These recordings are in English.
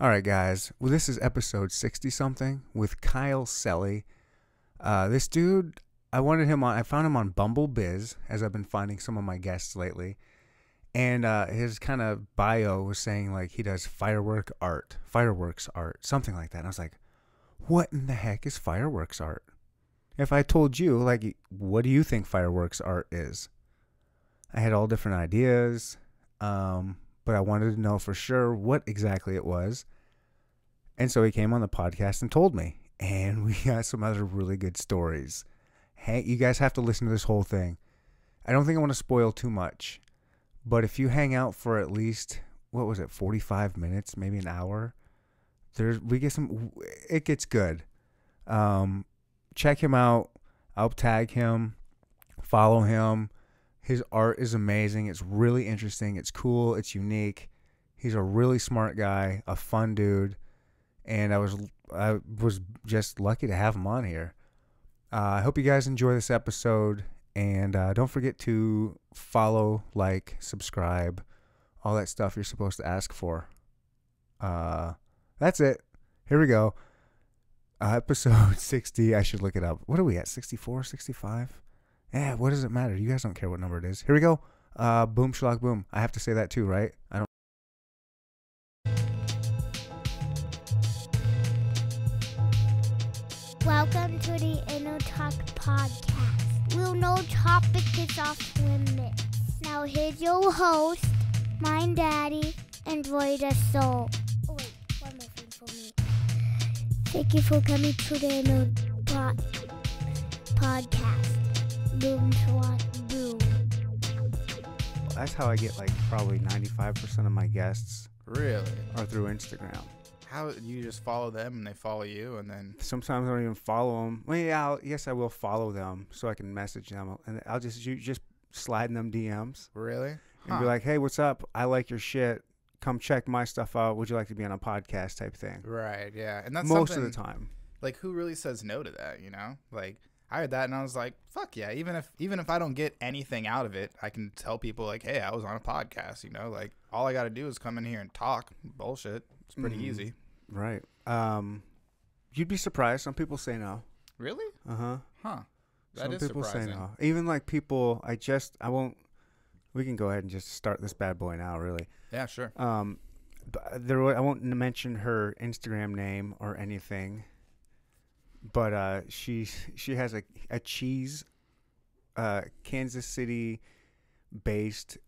All right, guys. Well, this is episode 60 something with Kyle Selley. Uh, this dude, I wanted him on, I found him on Bumble Biz, as I've been finding some of my guests lately. And uh, his kind of bio was saying like he does firework art, fireworks art, something like that. And I was like, what in the heck is fireworks art? If I told you, like, what do you think fireworks art is? I had all different ideas, um, but I wanted to know for sure what exactly it was. And so he came on the podcast and told me. And we got some other really good stories. Hey, you guys have to listen to this whole thing. I don't think I want to spoil too much, but if you hang out for at least what was it, 45 minutes, maybe an hour, there's we get some it gets good. Um check him out. I'll tag him, follow him. His art is amazing. It's really interesting. It's cool. It's unique. He's a really smart guy, a fun dude, and I was I was just lucky to have him on here. Uh, I hope you guys enjoy this episode, and uh, don't forget to follow, like, subscribe, all that stuff you're supposed to ask for. Uh, that's it. Here we go. Uh, episode 60. I should look it up. What are we at? 64, 65? Yeah, what does it matter? You guys don't care what number it is. Here we go. Uh, boom, schlock, boom. I have to say that too, right? I don't. Welcome to the Inner Talk Podcast. We'll no topic is off limits. Now here's your host, Mind Daddy, and Voida Soul. Oh wait, one more thing for me. Thank you for coming to the Inner po- Podcast. Boom, swat, boom. That's how I get like probably 95% of my guests Really? are through Instagram. How you just follow them and they follow you and then Sometimes I don't even follow them. Well, yeah, I'll, yes, I will follow them so I can message them, and I'll just you just slide in them DMs really? and Huh. be like, "Hey, what's up? I like your shit. Come check my stuff out. Would you like to be on a podcast?" Type thing. right, yeah. And that's Most of something, the time. Like who really says no to that, you know? Like I heard that and I was like, fuck yeah, even if even if I don't get anything out of it, I can tell people like, "Hey, I was on a podcast," you know? Like all I got to do is come in here and talk. Bullshit. It's pretty Mhm. easy. Right. Um, you'd be surprised. Some people say no. Really? Uh huh. Huh. That Some is people surprising. say no. Even like people, I just I won't. We can go ahead and just start this bad boy now. Really. Yeah, sure. Um, but there I won't mention her Instagram name or anything. But uh, she she has a a cheese, uh, Kansas City, based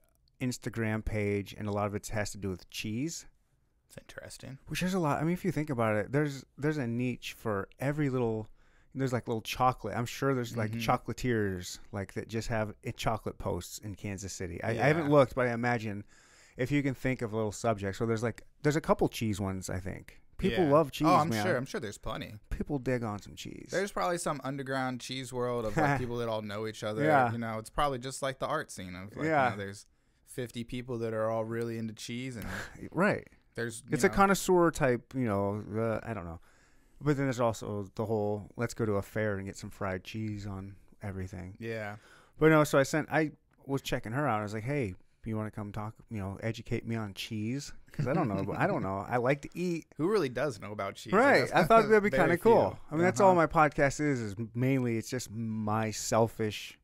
Instagram page, and a lot of it has to do with cheese. It's interesting. Which is a lot. I mean, if you think about it, there's there's a niche for every little. There's like little chocolate. I'm sure there's like Mhm. chocolatiers like that just have chocolate posts in Kansas City. I, I haven't looked, but I imagine if you can think of little subjects. So there's like there's a couple cheese ones. I think people Yeah. love cheese. Oh, I'm man. sure. I'm sure there's plenty. People dig on some cheese. There's probably some underground cheese world of like people that all know each other. Yeah. You know, it's probably just like the art scene of like, Yeah. you know, there's 50 people that are all really into cheese and right. there's It's a connoisseur type. You know, uh, I don't know. But then there's also the whole let's go to a fair and get some fried cheese on everything. Yeah. But no, so I sent. I was checking her out. I was like, "Hey, you want to come talk? You know, educate me on cheese? Because I don't know. I don't know. I like to eat. Who really does know about cheese? right. I thought that'd be kind of cool. I mean, that's all Uh-huh. my podcast is. Is mainly it's just my selfish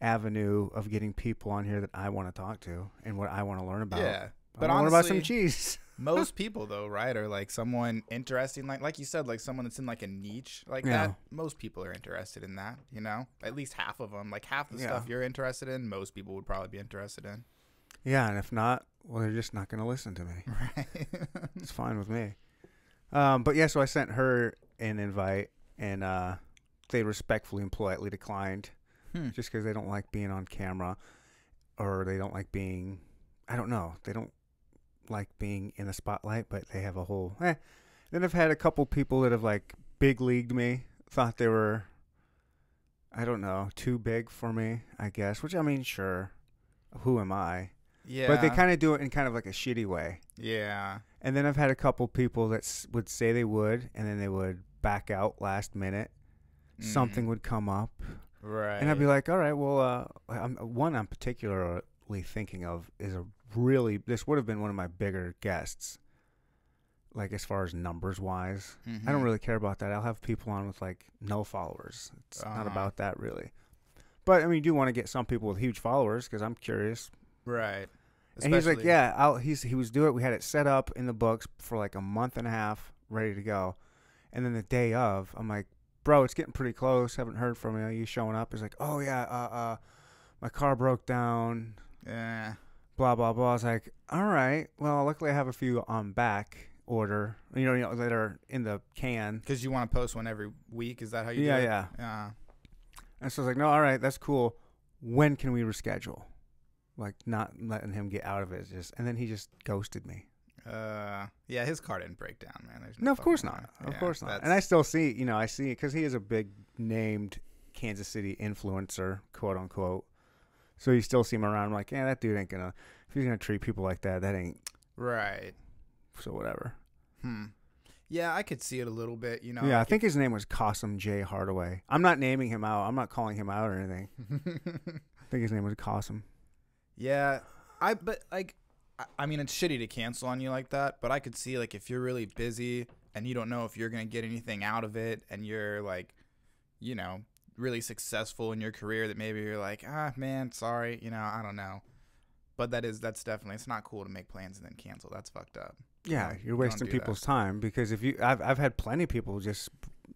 avenue of getting people on here that I want to talk to and what I want to learn about. Yeah. But I learn about some cheese. most people though, right, are like someone interesting like like you said like someone that's in like a niche like Yeah. that. Most people are interested in that, you know? At least half of them. Like half the Yeah. stuff you're interested in, most people would probably be interested in. Yeah, and if not, well, they're just not going to listen to me. Right. It's fine with me. Um, but yeah, so I sent her an invite, and uh, they respectfully and politely declined, Hmm. just because they don't like being on camera, or they don't like being, I don't know, they don't like being in the spotlight. But they have a whole. Eh. Then I've had a couple people that have like big leagued me, thought they were, I don't know, too big for me. I guess, which I mean, sure, who am I? Yeah. But they kind of do it in kind of like a shitty way. Yeah. And then I've had a couple people that s- would say they would, and then they would back out last minute. Something Mm. would come up, Right. and I'd be like, "All right, well, uh, I'm, one I'm particularly thinking of is a really this would have been one of my bigger guests, like as far as numbers wise. I Mhm. don't really care about that. I'll have people on with like no followers. It's not Uh-huh. about that really. But I mean, you do want to get some people with huge followers because I'm curious. Right. and he's like, "Yeah, I'll." He's he was do it. We had it set up in the books for like a month and a half, ready to go. And then the day of, I'm like, "Bro, it's getting pretty close. Haven't heard from you. You showing up?" He's like, "Oh yeah, uh, uh, my car broke down. Yeah. Blah blah blah." I was like, "All right. Well, luckily I have a few on back order. You know, you know that are in the can." Because you want to post one every week. Is that how you Yeah, do it? yeah. Yeah. And so I was like, "No, all right, that's cool. When can we reschedule?" Like not letting him get out of it. Just and then he just ghosted me. Uh, yeah, his car didn't break down, man. There's No, of course not. Of Yeah, course not. that's- And I still see, you know, I see because he is a big named Kansas City influencer, quote unquote. So you still see him around. I'm like, yeah, that dude ain't gonna. If he's gonna treat people like that, that ain't. right. So whatever. Hmm. Yeah, I could see it a little bit. You know. yeah, I like think his name was Cossum J Hardaway. I'm not naming him out. I'm not calling him out or anything. I think his name was Cossum. Yeah, I but like, I, I mean, it's shitty to cancel on you like that. But I could see like if you're really busy and you don't know if you're gonna get anything out of it, and you're like, you know, really successful in your career, that maybe you're like, ah, man, sorry, you know, I don't know. But that is that's definitely it's not cool to make plans and then cancel. That's fucked up. Yeah, No, you're wasting do that. people's time because if you, I've I've had plenty of people just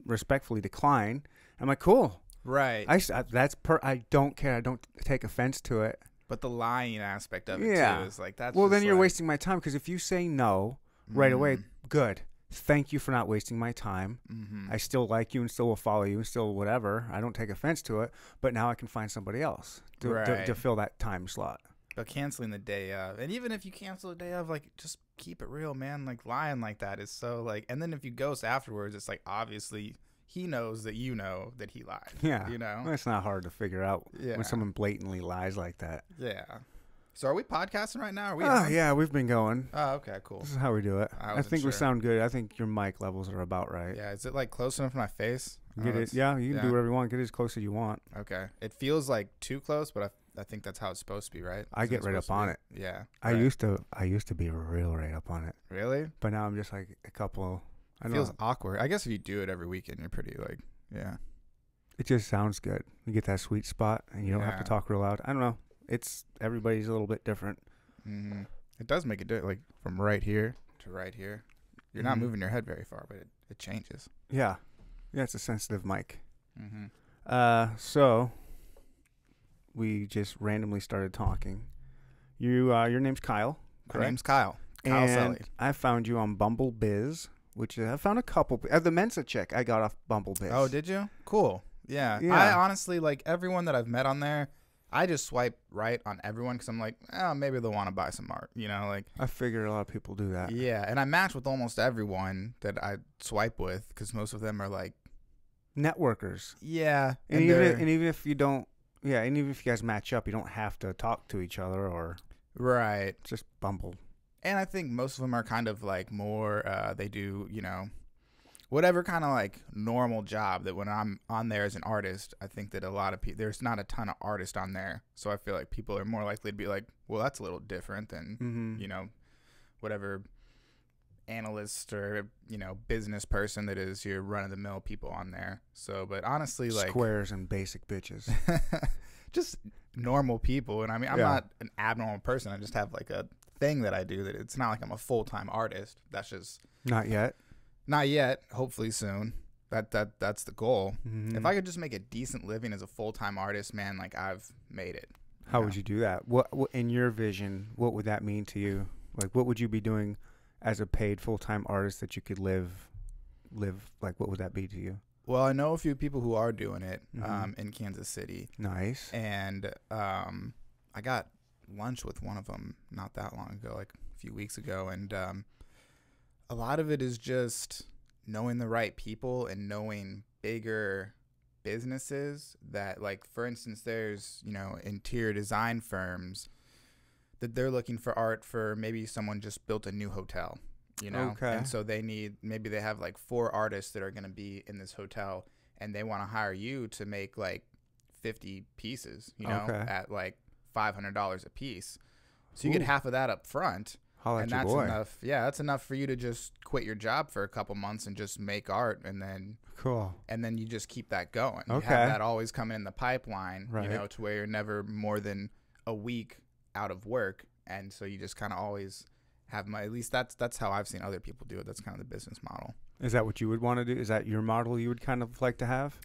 respectfully decline. I'm like, cool. Right. I, I- that's per. I don't care. I don't take offense to it. But the lying aspect of it Yeah. too is like that's. well, then you're like, wasting my time because if you say no right away, mm, good. Thank you for not wasting my time. mhm. I still like you and still will follow you and still whatever. I don't take offense to it, but now I can find somebody else to, to, to fill that time slot. But canceling the day of, and even if you cancel the day of, like just keep it real, man. Like lying like that is so like, and then if you ghost afterwards, it's like obviously he knows that you know that he lied. Yeah. You know. It's not hard to figure out Yeah. when someone blatantly lies like that. Yeah. So are we podcasting right now? Are we? Oh, on? yeah, we've been going. Oh, okay, cool. This is how we do it. I I, think we sound good. I think your mic levels are about right. Yeah. Is it like close enough to my face? Oh, Get it? Yeah, you can yeah. do whatever you want. Get it as close as you want. Okay. It feels like too close, but I, I think that's how it's supposed to be, right? I get right up on it. Yeah. I right. used to. I used to be real right up on it, Really? but now I'm just like a couple. I feels know. awkward. I guess if you do it every weekend, you're pretty like, yeah. It just sounds good. You get that sweet spot, and you don't have to talk real loud. I don't know. It's everybody's a little bit different. hmm It does make it do like from right here to right here. You're not Mhm. moving your head very far, but it, it changes. Yeah, yeah. It's a sensitive mic. Mm-hmm. Uh, so we just randomly started talking. You, uh, your name's Kyle. My name's Kyle. Kyle and Selley. I found you on Bumble Biz, which I found a couple. Uh, the Mensa check I got off Bumble Biz. Oh, did you? Cool. Yeah. I honestly like everyone that I've met on there. I just swipe right on everyone because I'm like, oh, maybe they'll want to buy some art. You know, like I figure a lot of people do that. yeah. And I match with almost everyone that I swipe with because most of them are like, Networkers. yeah. And, even if, and even if you don't, yeah, and even if you guys match up, you don't have to talk to each other or right. just Bumble. And I think most of them are kind of like more. Uh, they do you know, whatever kind of like normal job that when I'm on there as an artist, I think that a lot of people there's not a ton of artists on there, so I feel like people are more likely to be like, well, that's a little different than Mm-hmm. you know, whatever analyst or you know business person that is your run of the mill people on there. So, but honestly, like Squares and basic bitches. just normal people. And I mean, I'm Yeah. not an abnormal person. I just have like a thing that I do that it's not like I'm a full time artist. That's just Not yet. not yet. Hopefully soon. That that that's the goal. Mhm. If I could just make a decent living as a full time artist, man, like I've made it. How would you do that? What, what in your vision? What would that mean to you? Like, what would you be doing as a paid full time artist that you could live, live like? What would that be to you? Well, I know a few people who are doing it Mhm. um, in Kansas City, Nice. and um, I got lunch with one of them not that long ago, like a few weeks ago, and um, a lot of it is just knowing the right people and knowing bigger businesses that like for instance there's you know interior design firms that they're looking for art for maybe someone just built a new hotel you know Okay. and so they need maybe they have like four artists that are going to be in this hotel and they want to hire you to make like 50 pieces you know Okay. at like $500 a piece so you get half of that up front Holla and that's boy. enough. Yeah, that's enough for you to just quit your job for a couple months and just make art, and then Cool. and then you just keep that going. You Okay. have that always coming in the pipeline, Right. you know, to where you're never more than a week out of work, and so you just kind of always have my. At least that's that's how I've seen other people do it. That's kind of the business model. Is that what you would want to do? Is that your model you would kind of like to have?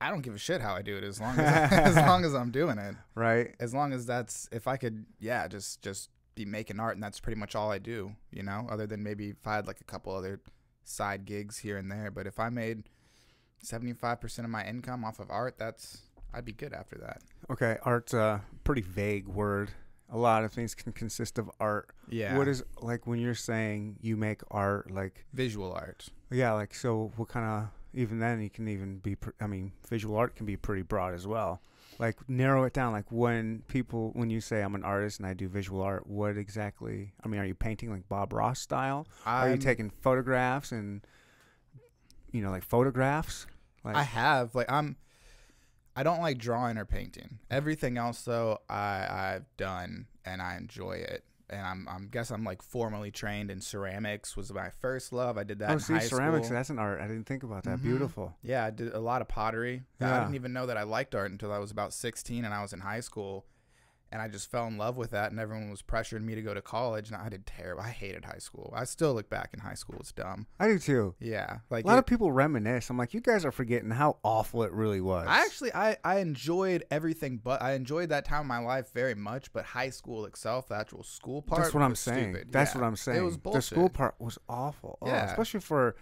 I don't give a shit how I do it as long as as long as I'm doing it. Right. As long as that's if I could, yeah, just just be making art, and that's pretty much all I do, you know. Other than maybe if I had like a couple other side gigs here and there, but if I made seventy five percent of my income off of art, that's I'd be good after that. Okay. Art's a pretty vague word. A lot of things can consist of art. Yeah. What is like when you're saying you make art? Like visual art? yeah, like so. What kind of even then you can even be. pr- I mean, visual art can be pretty broad as well. Like narrow it down. Like when people when you say I'm an artist and I do visual art, what exactly? I mean, are you painting like Bob Ross style? Are you taking photographs and you know like photographs? Like I have like I'm. I don't like drawing or painting. Everything else though, I I've done and I enjoy it. And I'm I'm guess I'm like formally trained in ceramics was my first love. I did that oh, in see, ceramics. school. That's an art. I didn't think about that. Mhm. Beautiful. Yeah, I did a lot of pottery. I didn't even know that I liked art until I was about 16 and I was in high school. And I just fell in love with that, and everyone was pressuring me to go to college, and I did terrible. I hated high school. I still look back in high school; it's dumb. I do too. Yeah, like A lot it- of people reminisce. I'm like, you guys are forgetting how awful it really was. I actually I, I enjoyed everything but I enjoyed that time of my life very much, but high school itself, the actual school part. That's what I'm saying. stupid. That's Yeah. what I'm saying. It was bullshit. The school part was awful. Oh, Yeah. especially for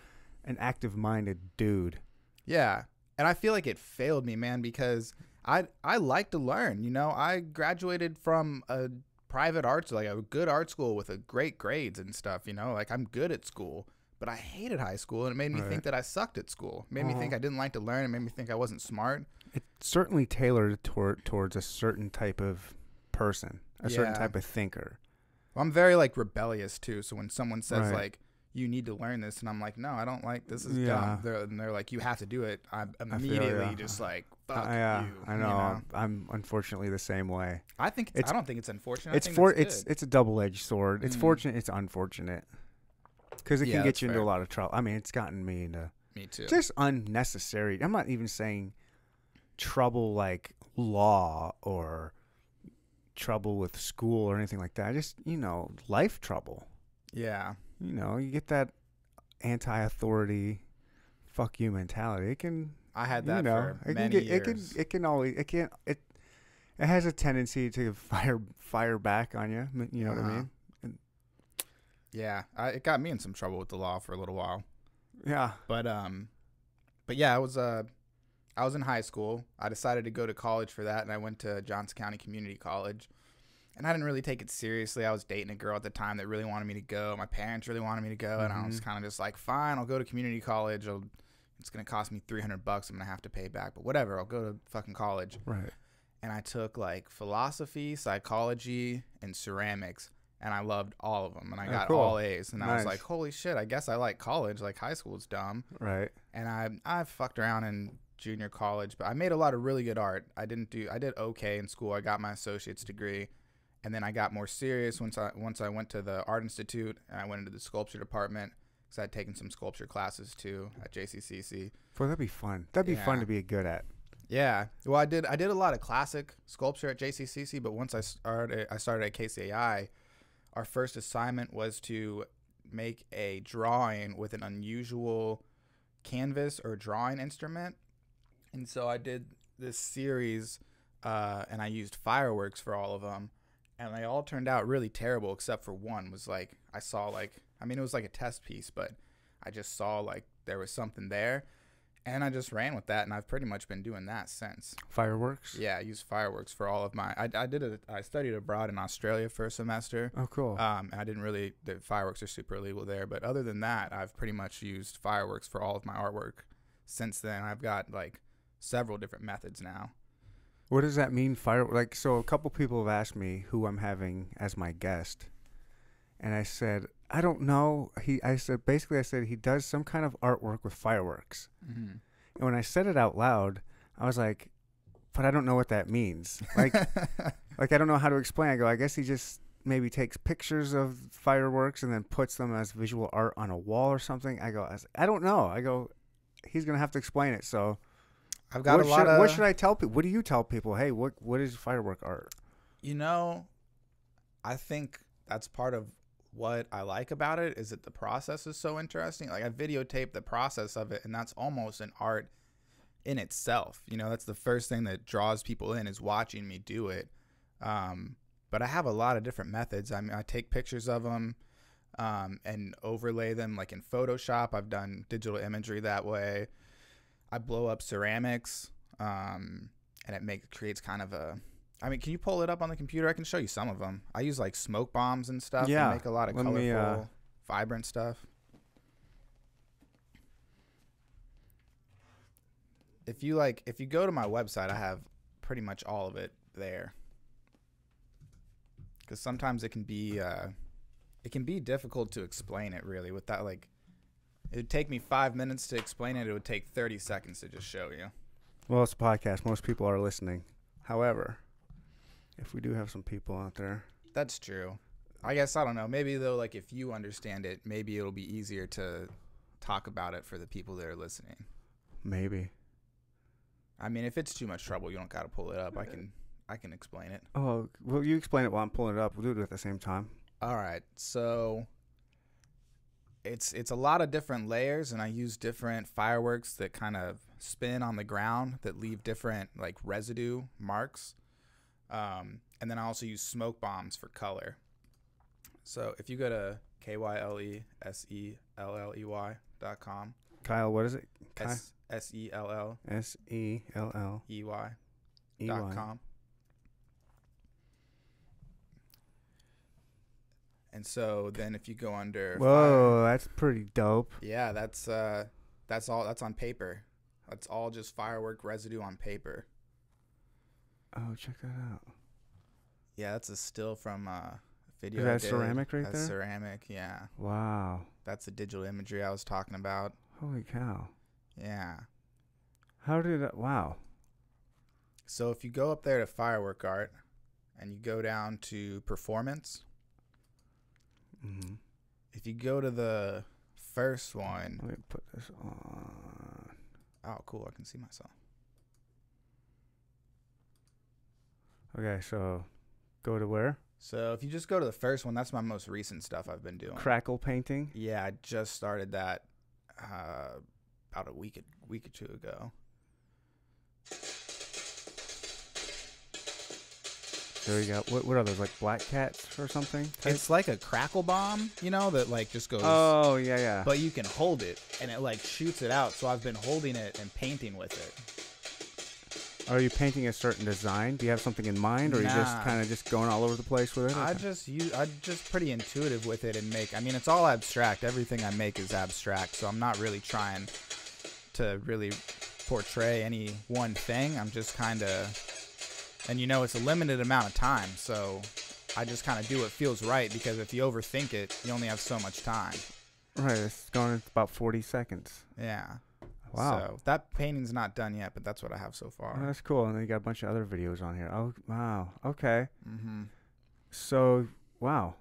an active-minded dude. Yeah. And I feel like it failed me, man, because I I like to learn, you know. I graduated from a private arts like a good art school with a great grades and stuff, you know. Like I'm good at school, but I hated high school and it made me Right. think that I sucked at school. It made me think Uh-huh. I didn't like to learn, it made me think I wasn't smart. It's certainly tailored toward towards a certain type of person, a certain type of thinker. Well, I'm very like rebellious too. So when someone says Right. like you need to learn this, and I'm like, no, I don't like this is Yeah. dumb. They're, and they're like, you have to do it. I'm feel immediately just like, fuck I, uh, you. I you know. I'm, I'm unfortunately the same way. I think it's, It's- I don't think it's unfortunate. It's for it's it's a double-edged sword. It's Mhm. fortunate. It's unfortunate because it Yeah, can get you into a lot of trouble. I mean, it's gotten me into me too. just unnecessary. I'm not even saying trouble like law or trouble with school or anything like that. Just you know, life trouble. yeah, You know, you get that anti-authority, fuck you mentality. It can, I had that you know, for it can get, years. it can, it can always, it can, it, it has a tendency to fire, fire back on you. You know what I Uh-huh. mean? yeah, I, it got me in some trouble with the law for a little while. Yeah. But um, but yeah, I was uh, I was in high school. I decided to go to college for that, and I went to Johnson County Community College. And I didn't really take it seriously. I was dating a girl at the time that really wanted me to go. My parents really wanted me to go, and I was Mhm. kind of just like, fine, I'll go to community college. I'll, it's gonna cost me three hundred bucks. I'm gonna have to pay back, but whatever. I'll go to fucking college. Right. And I took like philosophy, psychology, and ceramics, and I loved all of them. And I Oh, got cool. all A's. And I was like, holy shit! I guess I like college. Like high school is dumb Right. and I I fucked around in junior college, but I made a lot of really good art. I didn't do I did okay in school. I got my associate's degree, and then I got more serious once I once I went to the art institute and I went into the sculpture department because I'd taken some sculpture classes too at JCCC. Boy, that'd be fun. That'd be fun to be good at. Yeah, well I did I did a lot of classic sculpture at JCCC, but once I started I started at KCAI, our first assignment was to make a drawing with an unusual canvas or drawing instrument. And so I did this series uh, and I used fireworks for all of them. And they all turned out really terrible except for one was like I saw like I mean it was like a test piece, but I just saw like there was something there and I just ran with that and I've pretty much been doing that since. Fireworks. Yeah, I used fireworks for all of my I, I did a I studied abroad in Australia for a semester. Oh, cool. Um, I didn't really. The fireworks are super illegal there, but other than that, I've pretty much used fireworks for all of my artwork. Since then, I've got like several different methods now. What does that mean? Fire like so. A couple people have asked me who I'm having as my guest, and I said I don't know. He I said basically I said he does some kind of artwork with fireworks. Mm-hmm. And when I said it out loud, I was like, but I don't know what that means. Like like I don't know how to explain. I go I guess he just maybe takes pictures of fireworks and then puts them as visual art on a wall or something. I go, I, don't know. I go, he's gonna have to explain it. So I've got what a lot should, of. what should I tell people? What do you tell people? Hey, what what is firework art? You know, I think that's part of what I like about it is that the process is so interesting. Like I videotape the process of it, and that's almost an art in itself. You know, that's the first thing that draws people in is watching me do it. Um, but I have a lot of different methods. I mean, I take pictures of them um, and overlay them like in Photoshop. I've done digital imagery that way. I blow up ceramics, um, and it makes creates kind of a I mean, can you pull it up on the computer? I can show you some of them. I use like smoke bombs and stuff. Yeah. and make a lot of Let colorful, me, uh, vibrant stuff. If you like, if you go to my website, I have pretty much all of it there. Because sometimes it can be, uh, it can be difficult to explain it really with that. Like, it would take me five minutes to explain it. It would take thirty seconds to just show you. Well, it's a podcast. Most people are listening. However, if we do have some people out there, That's true. I guess I don't know. Maybe though, like if you understand it, maybe it'll be easier to talk about it for the people that are listening. maybe. I mean, if it's too much trouble, you don't got to pull it up. I can, I can explain it. Oh, well, you explain it while I'm pulling it up. We'll do it at the same time. All right. So it's it's a lot of different layers, and I use different fireworks that kind of spin on the ground that leave different like residue marks. Um, and then I also use smoke bombs for color. So if you go to k y l e s e l l e y dot com, Kyle, what is it? S s e l l S E L L e y dot com. And so then if you go under fire- Whoa, that's pretty dope. Yeah, that's uh that's all that's on paper. That's all just firework residue on paper. Oh, check that out. Yeah, that's a still from uh video. Is that ceramic right That's there? ceramic, yeah. Wow. That's the digital imagery I was talking about. Holy cow. Yeah. How did that? Wow. So if you go up there to firework art and you go down to performance, hmm if you go to the first one, Let me put this on. oh cool, I can see myself. Okay, so go to where? So if you just go to the first one, that's my most recent stuff I've been doing. Crackle painting. Yeah, I just started that uh, about a week a week or two ago. There you go. What, what are those? Like black cats or something? type? It's like a crackle bomb, you know, that like just goes. oh yeah, yeah. But you can hold it, and it like shoots it out. So I've been holding it and painting with it. Are you painting a certain design? Do you have something in mind, or are you just kind of just going all over the place with it? I just use I'm just pretty intuitive with it and make. I mean, it's all abstract. Everything I make is abstract, so I'm not really trying to really portray any one thing. I'm just kind of, and you know, it's a limited amount of time, so I just kind of do what feels right because if you overthink it, you only have so much time. right. It's going in about forty seconds. Yeah. Wow. So that painting's not done yet, but that's what I have so Oh, far. that's cool. And then you got a bunch of other videos on here. Oh wow. Okay. Mm-hmm. So wow.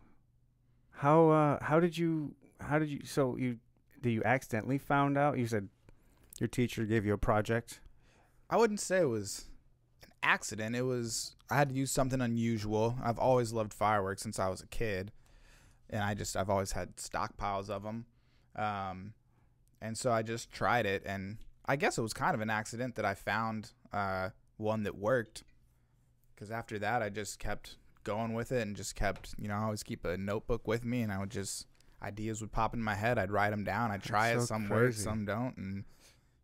How uh how did you how did you so you did you accidentally found out? You said your teacher gave you a project. I wouldn't say it was accident. It was I had to use something unusual. I've always loved fireworks since I was a kid, and I just I've always had stockpiles of them. Um, and so I just tried it, and I guess it was kind of an accident that I found uh, one that worked. Because after that, I just kept going with it and just kept, you know, I always keep a notebook with me, and I would just ideas would pop in my head. I'd write them down. I'd try That's it. so Some work, some don't, and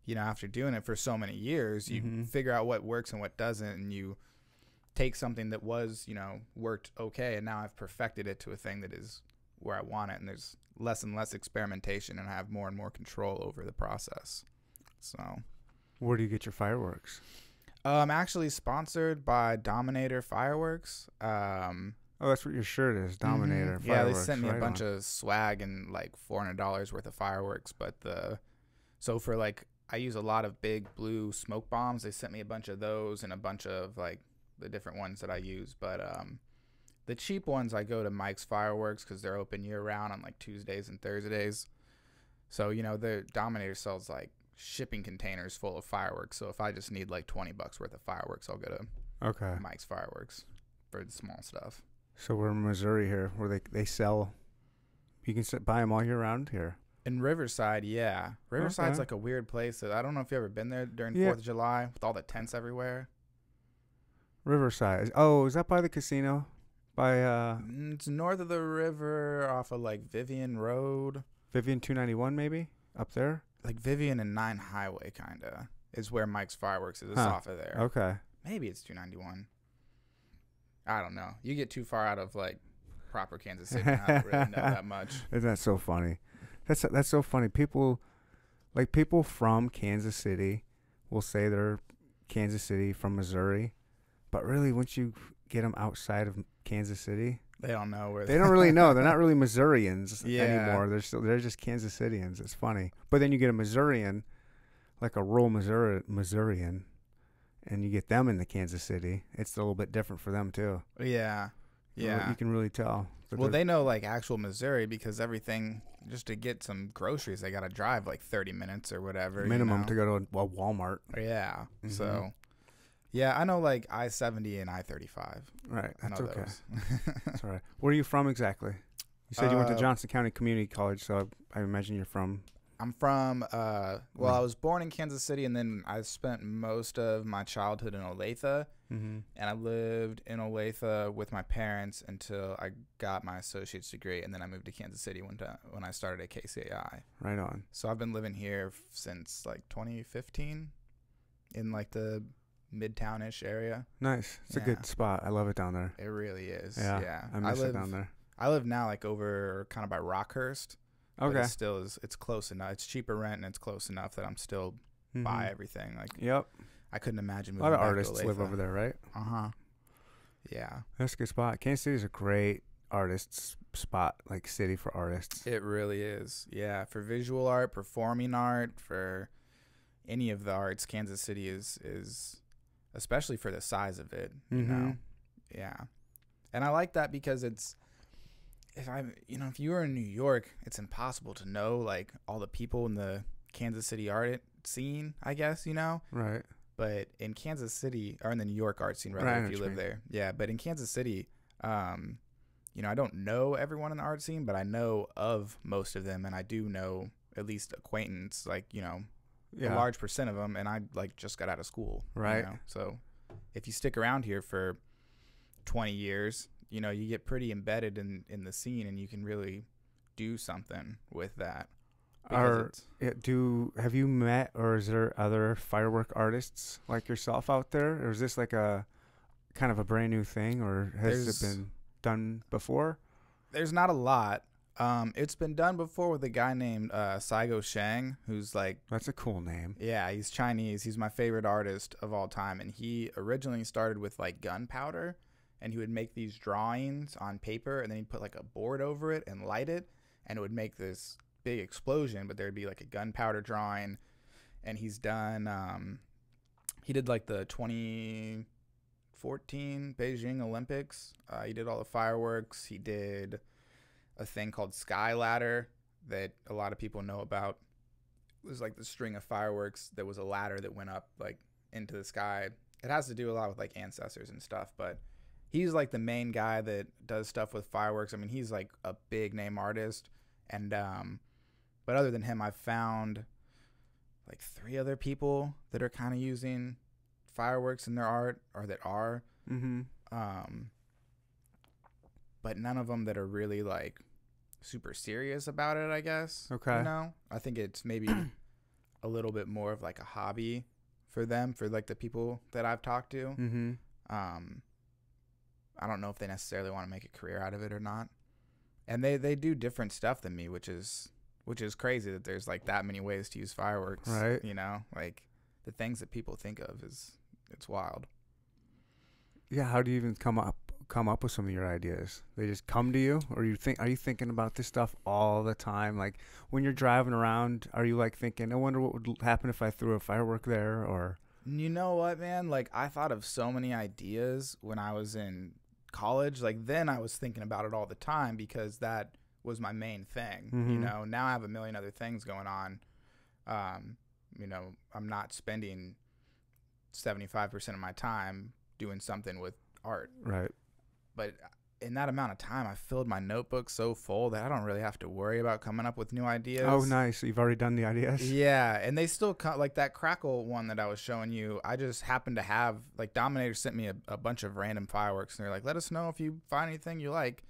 you know, after doing it for so many years, you Mhm. figure out what works and what doesn't, and you take something that was, you know, worked okay, and now I've perfected it to a thing that is where I want it, and there's less and less experimentation, and I have more and more control over the process. So, Where do you get your fireworks? I'm actually sponsored by Dominator Fireworks. Um, Oh, that's what your shirt is, Dominator. Mhm. Yeah, they sent me right a bunch on. of swag and like four hundred dollars worth of fireworks. But the so for like I use a lot of big blue smoke bombs. They sent me a bunch of those and a bunch of like the different ones that I use. But um, The cheap ones I go to Mike's Fireworks because they're open year round on like Tuesdays and Thursdays. So you know the Dominator sells like shipping containers full of fireworks. So if I just need like twenty bucks worth of fireworks, I'll go to Okay. Mike's Fireworks for the small stuff. So we're in Missouri here, where they they sell. You can buy them all year round here. In Riverside, yeah, Riverside's Okay. like a weird place. That I don't know if you've ever been there during Yeah. Fourth of July with all the tents everywhere. Riverside. Oh, is that by the casino? By uh Mm, It's north of the river, off of like Vivian Road, Vivian 291 maybe up there. like Vivian and Nine Highway, kinda is where Mike's Fireworks is. It's Huh. off of there. Okay. Maybe it's 291. I don't know. You get too far out of like proper Kansas City, I don't really know that much. Isn't that so funny? That's that's so funny. People, like people from Kansas City, will say they're Kansas City from Missouri, but really, once you get them outside of Kansas City, They don't know where they don't really know. They're not really Missourians Yeah. anymore. They're still they're just Kansas Cityans. It's funny. But then you get a Missourian, like a rural Missouri Missourian, and you get them into Kansas City. It's a little bit different for them too. Yeah, yeah. you can really tell. Well, they're- know like actual Missouri because everything just to get some groceries, they gotta drive like 30 minutes or whatever. you minimum know? to go to a, Walmart. Yeah. Mhm. So, yeah, I know like I 70 and I 35. Right. That's know okay. That's all right. Where are you from exactly? You said you went to Uh, Johnson County Community College, so I, I imagine you're from. I'm from, uh, well, Mm. I was born in Kansas City and then I spent most of my childhood in Olathe. Mm-hmm. And I lived in Olathe with my parents until I got my associate's degree. And then I moved to Kansas City when, ti- when I started at KCAI. Right on. So I've been living here f- since like 2015 in like the midtown ish area. Nice. It's a good spot. I love it down there. It really is. Yeah, Yeah. I miss live, it down there. I live now like over kind of by Rockhurst. But Okay. it still is. It's close enough. It's cheaper rent and it's close enough that I'm still Mhm. buy everything. Like Yep. I couldn't imagine A lot of artists live over there, right? Uh huh. Yeah, That's a good spot. Kansas City is a great artists spot, like city for artists. it really is. Yeah, for visual art, performing art, for any of the arts, Kansas City is is especially for the size of it. You know. Mhm. Yeah, and I like that because it's if I'm you know if you were in New York, it's impossible to know like all the people in the Kansas City art scene. I guess you know. Right. but in Kansas City or in the New York art scene rather Right, if you you live there. Yeah, but in Kansas City, um, you know, I don't know everyone in the art scene, but I know of most of them and I do know at least acquaintance like, you know, Yeah. a large percent of them and I like just got out of school, you Right. know? So if you stick around here for 20 years, you know, you get pretty embedded in in the scene and you can really do something with that. Are do have you met or is there other firework artists like yourself out there, or is this like a kind of a brand new thing, or has There's- it been done before? there's not a lot. Um, it's been done before with a guy named uh, Cai Guo-Qiang, who's like, That's a cool name. yeah, he's Chinese. He's my favorite artist of all time, and he originally started with like gunpowder, and he would make these drawings on paper, and then he'd put like a board over it and light it, and it would make this big explosion. But there'd be like a gunpowder drawing, and he's done. Um, he did like the 2014 Beijing Olympics. Uh, he did all the fireworks. He did a thing called Sky Ladder that a lot of people know about. It was like the string of fireworks. There was a ladder that went up like into the sky. It has to do a lot with like ancestors and stuff, but he's like the main guy that does stuff with fireworks. I mean, he's like a big name artist, and um, but other than him, I've found like three other people that are kind of using fireworks in their art or that are Mm-hmm. um but none of them that are really like super serious about it i guess Okay. you know i think it's maybe a little bit more of like a hobby for them for like the people that i've talked to Mm-hmm. um i don't know if they necessarily want to make a career out of it or not and they they do different stuff than me which is which is crazy that there's like that many ways to use fireworks Right. you know like the things that people think of is it's wild Yeah. How do you even come up come up with some of your ideas? They just come to you, or you think? Are you thinking about this stuff all the time? Like when you're driving around, are you like thinking, "I wonder what would happen if I threw a firework there?" Or You know what, man? Like I thought of so many ideas when I was in college, like then I was thinking about it all the time because that was my main thing. You Mhm. know, now I have a million other things going on. Um, you know, I'm not spending 75% of my time doing something with art. Right. But in that amount of time, I filled my notebook so full that I don't really have to worry about coming up with new ideas. Oh, nice. You've already done the ideas. Yeah, and they still like that crackle one that I was showing you. I just happened to have like Dominator sent me a, a bunch of random fireworks, and they're like, "Let us know if you find anything you like."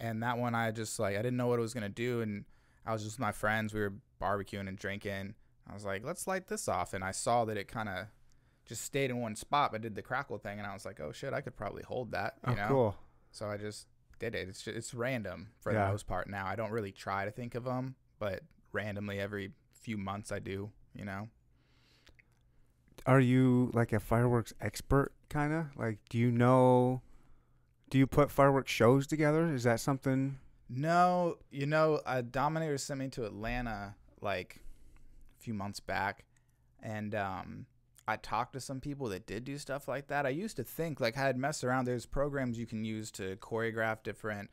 And that one, I just like I didn't know what it was gonna do, and I was just with my friends. We were barbecuing and drinking. I was like, "Let's light this off," and I saw that it kind of just stayed in one spot, but did the crackle thing, and I was like, "Oh shit, I could probably hold that," oh, you Oh, know. cool. So I just did it. It's just, it's random for Yeah. the most part now. I don't really try to think of them, but randomly every few months I do. You know. Are you like a fireworks expert, kind of? Like, do you know? Do you put fireworks shows together? Is that something? No, you know, a Dominator sent me to Atlanta like a few months back, and um, I talked to some people that did do stuff like that. I used to think like I had messed around. There's programs you can use to choreograph different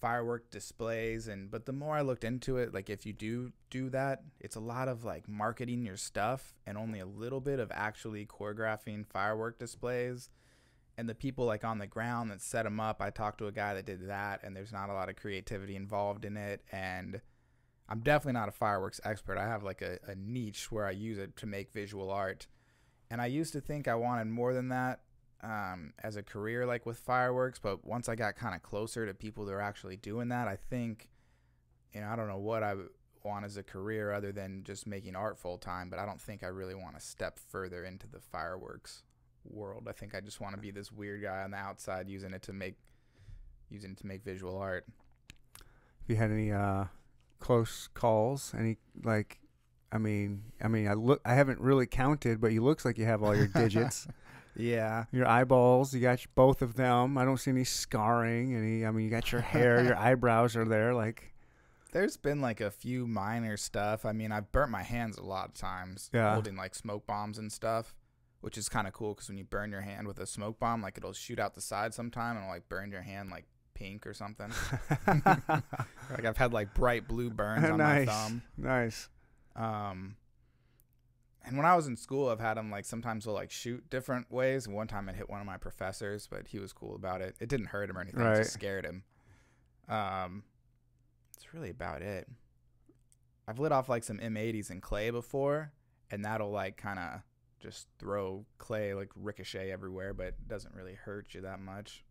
firework displays, and but the more I looked into it, like if you do do that, it's a lot of like marketing your stuff and only a little bit of actually choreographing firework displays and the people like on the ground that set them up i talked to a guy that did that and there's not a lot of creativity involved in it and i'm definitely not a fireworks expert i have like a, a niche where i use it to make visual art and i used to think i wanted more than that um, as a career like with fireworks but once i got kind of closer to people that are actually doing that i think you know i don't know what I want as a career other than just making art full time but i don't think i really want to step further into the fireworks world. I think I just want to be this weird guy on the outside using it to make using it to make visual art. Have you had any uh, close calls? Any like? I mean, I mean, I look. I haven't really counted, but you looks like you have all your digits. Yeah. your eyeballs, you got both of them. I don't see any scarring. Any. I mean, you got your hair. your eyebrows are there. Like, There's been like a few minor stuff. I mean, I've burnt my hands a lot of times Yeah. holding like smoke bombs and stuff, which is kind of cool because when you burn your hand with a smoke bomb, like it'll shoot out the side sometime and it'll, like burn your hand like pink or something. like I've had like bright blue burns on nice, my thumb. nice. Um, and when I was in school, I've had them like sometimes they'll like shoot different ways. One time it hit one of my professors, but he was cool about it. It didn't hurt him or anything; it just scared him. Um, it's really about it. I've lit off like some M80s in clay before, and that'll like kind of just throw clay like ricochet everywhere, but it doesn't really hurt you that much.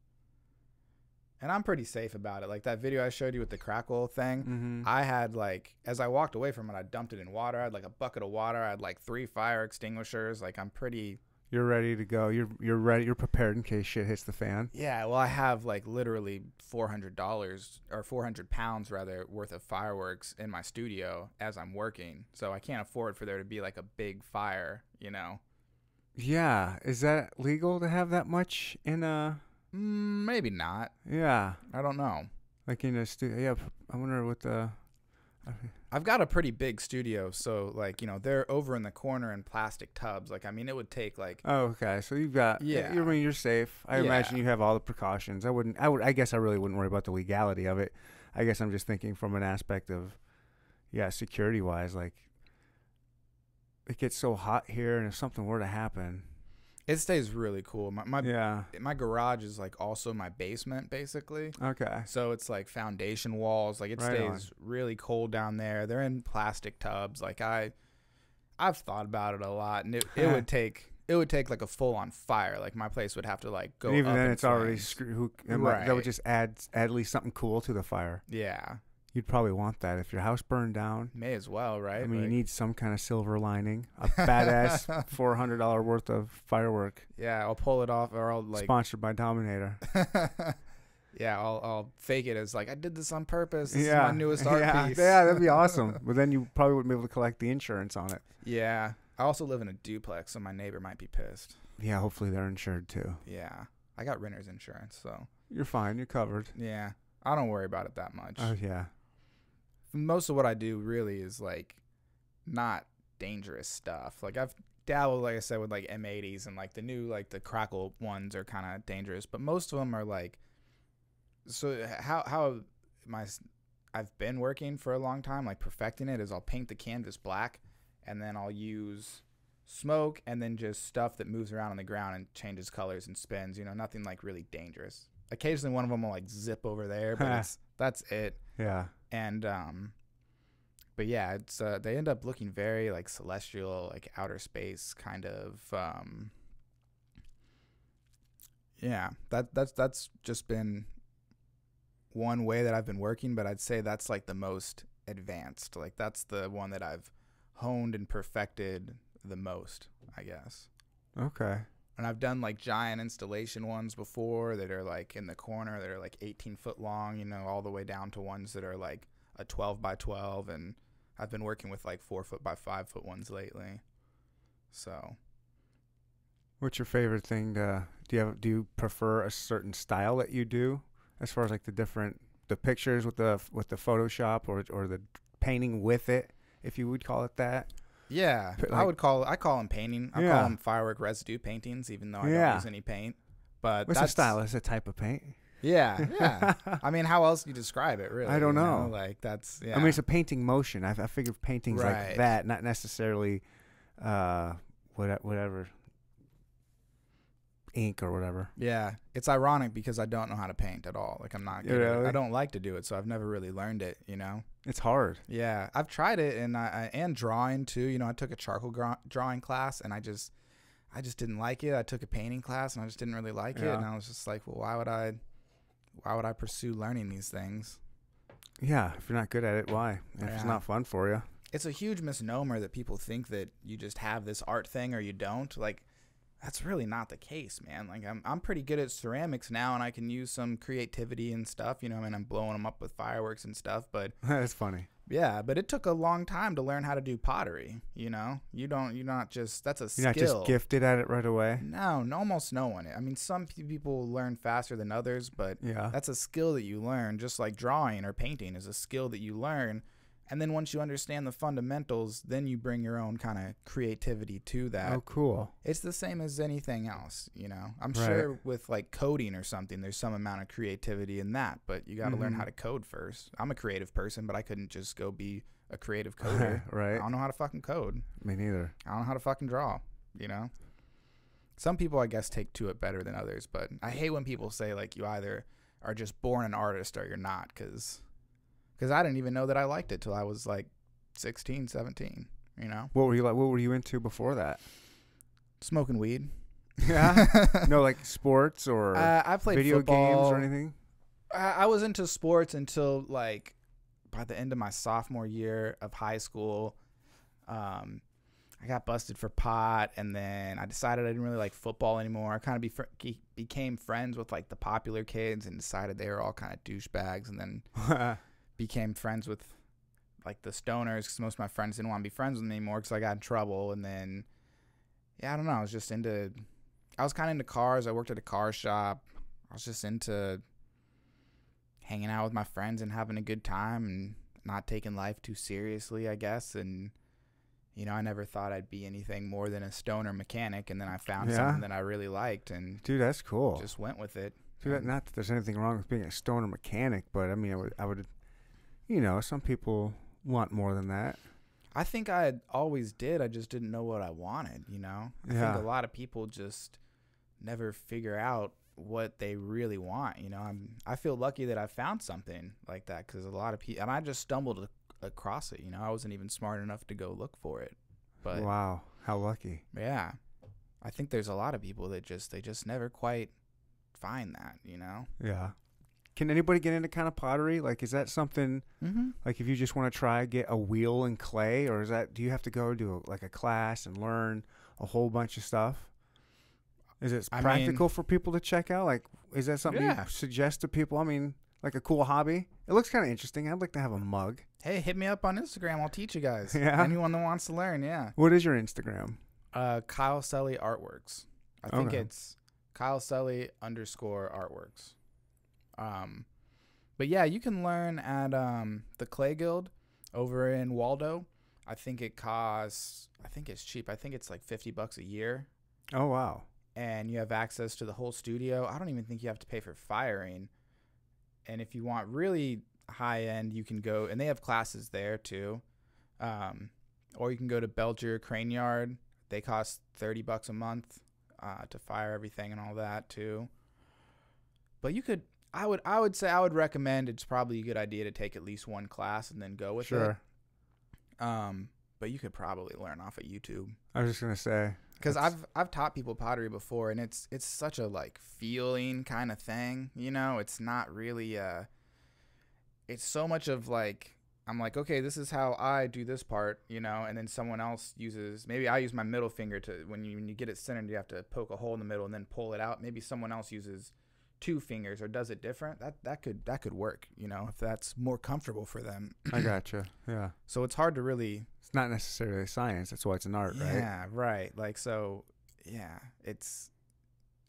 And I'm pretty safe about it. Like that video I showed you with the crackle thing. Mm-hmm. I had like as I walked away from it, I dumped it in water. I had like a bucket of water. I had like three fire extinguishers. Like I'm pretty You're ready to go. You're you're ready. You're prepared in case shit hits the fan. yeah. Well, I have like literally four hundred dollars or four hundred pounds rather worth of fireworks in my studio as I'm working. So I can't afford for there to be like a big fire. You know, Yeah, is that legal to have that much in a? Mm, maybe not. Yeah, I don't know. like in a studio. Yeah, I wonder what the. I've got a pretty big studio, so like you know they're over in the corner in plastic tubs. Like I mean, it would take like Oh, okay. So you've got. Yeah. Yeah. I mean, you're safe. I imagine you have all the precautions. I wouldn't. I would. I guess I really wouldn't worry about the legality of it. I guess I'm just thinking from an aspect of, yeah, security wise. Like, it gets so hot here, and if something were to happen, it stays really cool. My my yeah. my garage is like also my basement basically. Okay. So it's like foundation walls. Like it Right stays really cold down there. They're in plastic tubs. Like I, I've thought about it a lot, and it, it would take it would take like a full on fire. Like my place would have to like go. And even then, it's already flames. screw. Who, it might- That would just add add at least something cool to the fire. Yeah, You'd probably want that if your house burned down. may as well, right? I mean, you need some kind of silver lining. A badass four hundred dollar worth of firework yeah, I'll pull it off, or I'll like. sponsored by Dominator. yeah, I'll I'll fake it as like I did this on purpose. This yeah, is my newest art yeah, piece. yeah, that'd be awesome. but then you probably wouldn't be able to collect the insurance on it. Yeah. I also live in a duplex, so my neighbor might be pissed. Yeah, hopefully they're insured too. Yeah. I got renter's insurance, so You're fine. You're covered. yeah. I don't worry about it that much. Oh yeah. Most of what I do really is like not dangerous stuff. Like I've dabbled, like I said, with like M80s and like the new like the crackle ones are kind of dangerous, but most of them are like so how how my I've been working for a long time, like perfecting it, is I'll paint the canvas black, and then I'll use smoke and then just stuff that moves around on the ground and changes colors and spins. You know, nothing like really dangerous. Occasionally, one of them will like zip over there, but it's, that's it. Yeah. And um, but yeah, it's uh, they end up looking very like celestial, like outer space kind of um. Yeah, that that's that's just been one way that I've been working, but I'd say that's like the most advanced. Like that's the one that I've honed and perfected the most, I guess. Okay. And I've done like giant installation ones before that are like in the corner that are like 18 foot long, you know, all the way down to ones that are like a 12 by 12. And I've been working with like four foot by five foot ones lately. So What's your favorite thing? To, do you have, do you prefer a certain style that you do, as far as like the different the pictures with the with the Photoshop or or the painting with it, if you would call it that? Yeah, Put, I would call I call them painting. I Yeah. call them firework residue paintings, even though I Yeah. don't use any paint. But What's a style? Is a type of paint? Yeah, yeah. I mean, how else do you describe it? Really, I don't you know. Like that's yeah. I mean, it's a painting motion. I, I figure paintings like that, not necessarily, uh, what whatever, ink or whatever. Yeah, it's ironic because I don't know how to paint at all. Like I'm not good. at it. Really? I don't like to do it, so I've never really learned it. You know. It's hard. Yeah, I've tried it and I, I and drawing too. You know, I took a charcoal drawing class and I just I just didn't like it. I took a painting class and I just didn't really like it. Yeah. And I was just like, well, why would I why would I pursue learning these things? Yeah, if you're not good at it, why? If it's not fun for you. It's a huge misnomer that people think that you just have this art thing or you don't. Like that's really not the case, man. Like I'm I'm pretty good at ceramics now and I can use some creativity and stuff, you know, I mean I'm blowing them up with fireworks and stuff, but That's funny. Yeah, but it took a long time to learn how to do pottery. You know, you don't. You're not just. That's a You're not just gifted at it right away. No, no, almost no one. I mean, some people learn faster than others, but Yeah. that's a skill that you learn. Just like drawing or painting is a skill that you learn, and then once you understand the fundamentals, then you bring your own kind of creativity to that. Oh, cool. It's the same as anything else, you know. I'm Right. sure with like coding or something, there's some amount of creativity in that, but you got to learn Mhm. how to code first. I'm a creative person, but I couldn't just go be a creative coder. Right. I don't know how to fucking code. Me neither. I don't know how to fucking draw, you know? Some people, I guess, take to it better than others, but I hate when people say, like, you either are just born an artist or you're not, because cause I didn't even know that I liked it till I was like 16, 17, you know? What were you like? What were you into before that? Smoking weed. Yeah. no, like sports or Uh, I played video football. games or anything. I, I was into sports until like by the end of my sophomore year of high school. Um, I got busted for pot, and then I decided I didn't really like football anymore. I kind of be became friends with like the popular kids, and decided they were all kind of douchebags, and then became friends with like the stoners because most of my friends didn't want to be friends with me anymore because I got in trouble. And then, yeah, I don't know. I was just into, I was kind of into cars. I worked at a car shop. I was just into hanging out with my friends and having a good time and not taking life too seriously, I guess. And, you know, I never thought I'd be anything more than a stoner mechanic. And then I found Yeah. something that I really liked and Dude, that's cool. just went with it. Dude, not that there's anything wrong with being a stoner mechanic, but I mean, I would, I would, you know, some people want more than that. I think I always did. I just didn't know what I wanted, you know? I Yeah. think a lot of people just never figure out what they really want, you know? I'm I feel lucky that I found something like that cuz a lot of people and I just stumbled across it, you know? I wasn't even smart enough to go look for it. But wow, how lucky. yeah. I think there's a lot of people that just they just never quite find that, you know? Yeah. Can anybody get into kind of pottery? Like, is that something Mhm. like if you just want to try get a wheel and clay, or is that do you have to go to a, like a class and learn a whole bunch of stuff? Is it I mean- practical for people to check out? Like, is that something Yeah. you suggest to people? I mean, like a cool hobby. It looks kind of interesting. I'd like to have a mug. Hey, hit me up on Instagram. I'll teach you guys. Yeah. Anyone that wants to learn, yeah. What is your Instagram? Uh, Kyle Selley Artworks. I think Okay. it's Kyle Selley underscore Artworks. Um, but yeah, you can learn at um the Clay Guild over in Waldo. I think it costs. I think it's cheap. I think it's like fifty bucks a year, Oh wow. and you have access to the whole studio. I don't even think you have to pay for firing. and if you want really high end, you can go and they have classes there too. Um, or you can go to Belger Crane Yard. They cost thirty bucks a month uh, to fire everything and all that too. But you could, I would, I would say, I would recommend. It's probably a good idea to take at least one class and then go with Sure. it. Um, but you could probably learn off of YouTube I was just gonna say. because I've I've taught people pottery before, and it's it's such a like feeling kind of thing. You know, it's not really uh It's so much of like I'm like, okay, this is how I do this part, you know, and then someone else uses maybe I use my middle finger to when you when you get it centered, you have to poke a hole in the middle and then pull it out. Maybe someone else uses two fingers or does it different. That that could that could work, you know, if that's more comfortable for them. I gotcha. Yeah. So it's hard to really It's not necessarily science. That's why it's an art, right? yeah, right. Like so, yeah. It's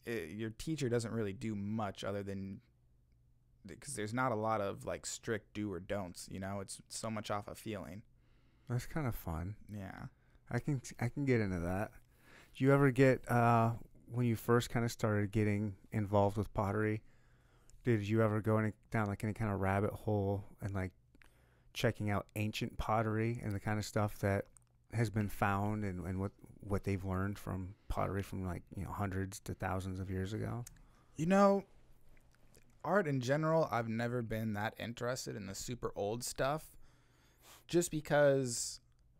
it, your teacher doesn't really do much other than because there's not a lot of like strict do or don'ts. You know, it's so much off a feeling. That's kind of fun. Yeah. I can I can get into that. Do you ever get uh when you first kind of started getting involved with pottery? Did you ever go any, down like any kind of rabbit hole and like checking out ancient pottery and the kind of stuff that has been found and, and what what they've learned from pottery from like you know hundreds to thousands of years ago? You know, art in general, I've never been that interested in the super old stuff just because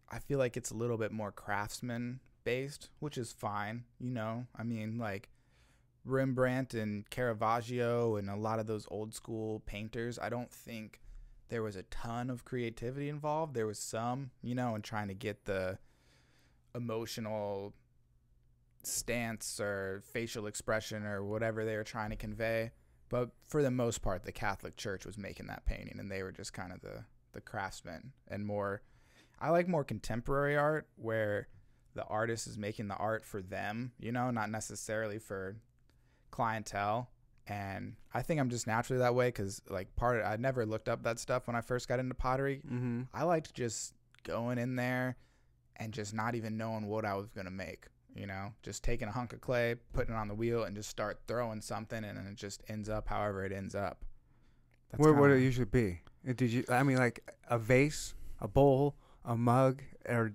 I feel like it's a little bit more craftsman based, which is fine. You know, I mean, like Rembrandt and Caravaggio and a lot of those old school painters, I don't think there was a ton of creativity involved. There was some, you know, in trying to get the emotional stance or facial expression or whatever they were trying to convey. But for the most part, the Catholic Church was making that painting, and they were just kind of the the craftsmen and more. I like more contemporary art where the artist is making the art for them, you know, not necessarily for clientele. And I think I'm just naturally that way because, like, part of I never looked up that stuff when I first got into pottery. Mm-hmm. I liked just going in there and just not even knowing what I was gonna make. You know, just taking a hunk of clay, putting it on the wheel, and just start throwing something, and then it just ends up however it ends up. That's What would it usually be? Did you? I mean, like a vase, a bowl, a mug, or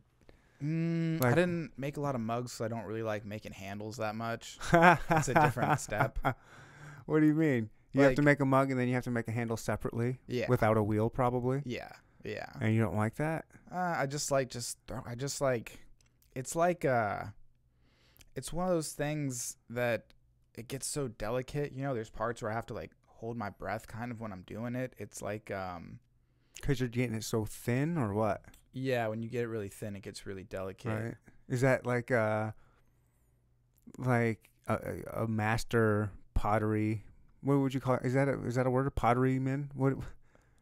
Mm, I didn't make a lot of mugs, so I don't really like making handles that much. It's a different step. What do you mean? You have to make a mug and then you have to make a handle separately Yeah, without a wheel, probably. yeah, yeah. And you don't like that? Uh, I just like just throw- I just like it's like uh it's one of those things that it gets so delicate, you know, there's parts where I have to like hold my breath kind of when I'm doing it. It's like um Because you're getting it so thin, or what? yeah, when you get it really thin it gets really delicate. Right? Is that like uh like a, a a master pottery? What would you call it? Is that a, is that a word? Pottery man? What?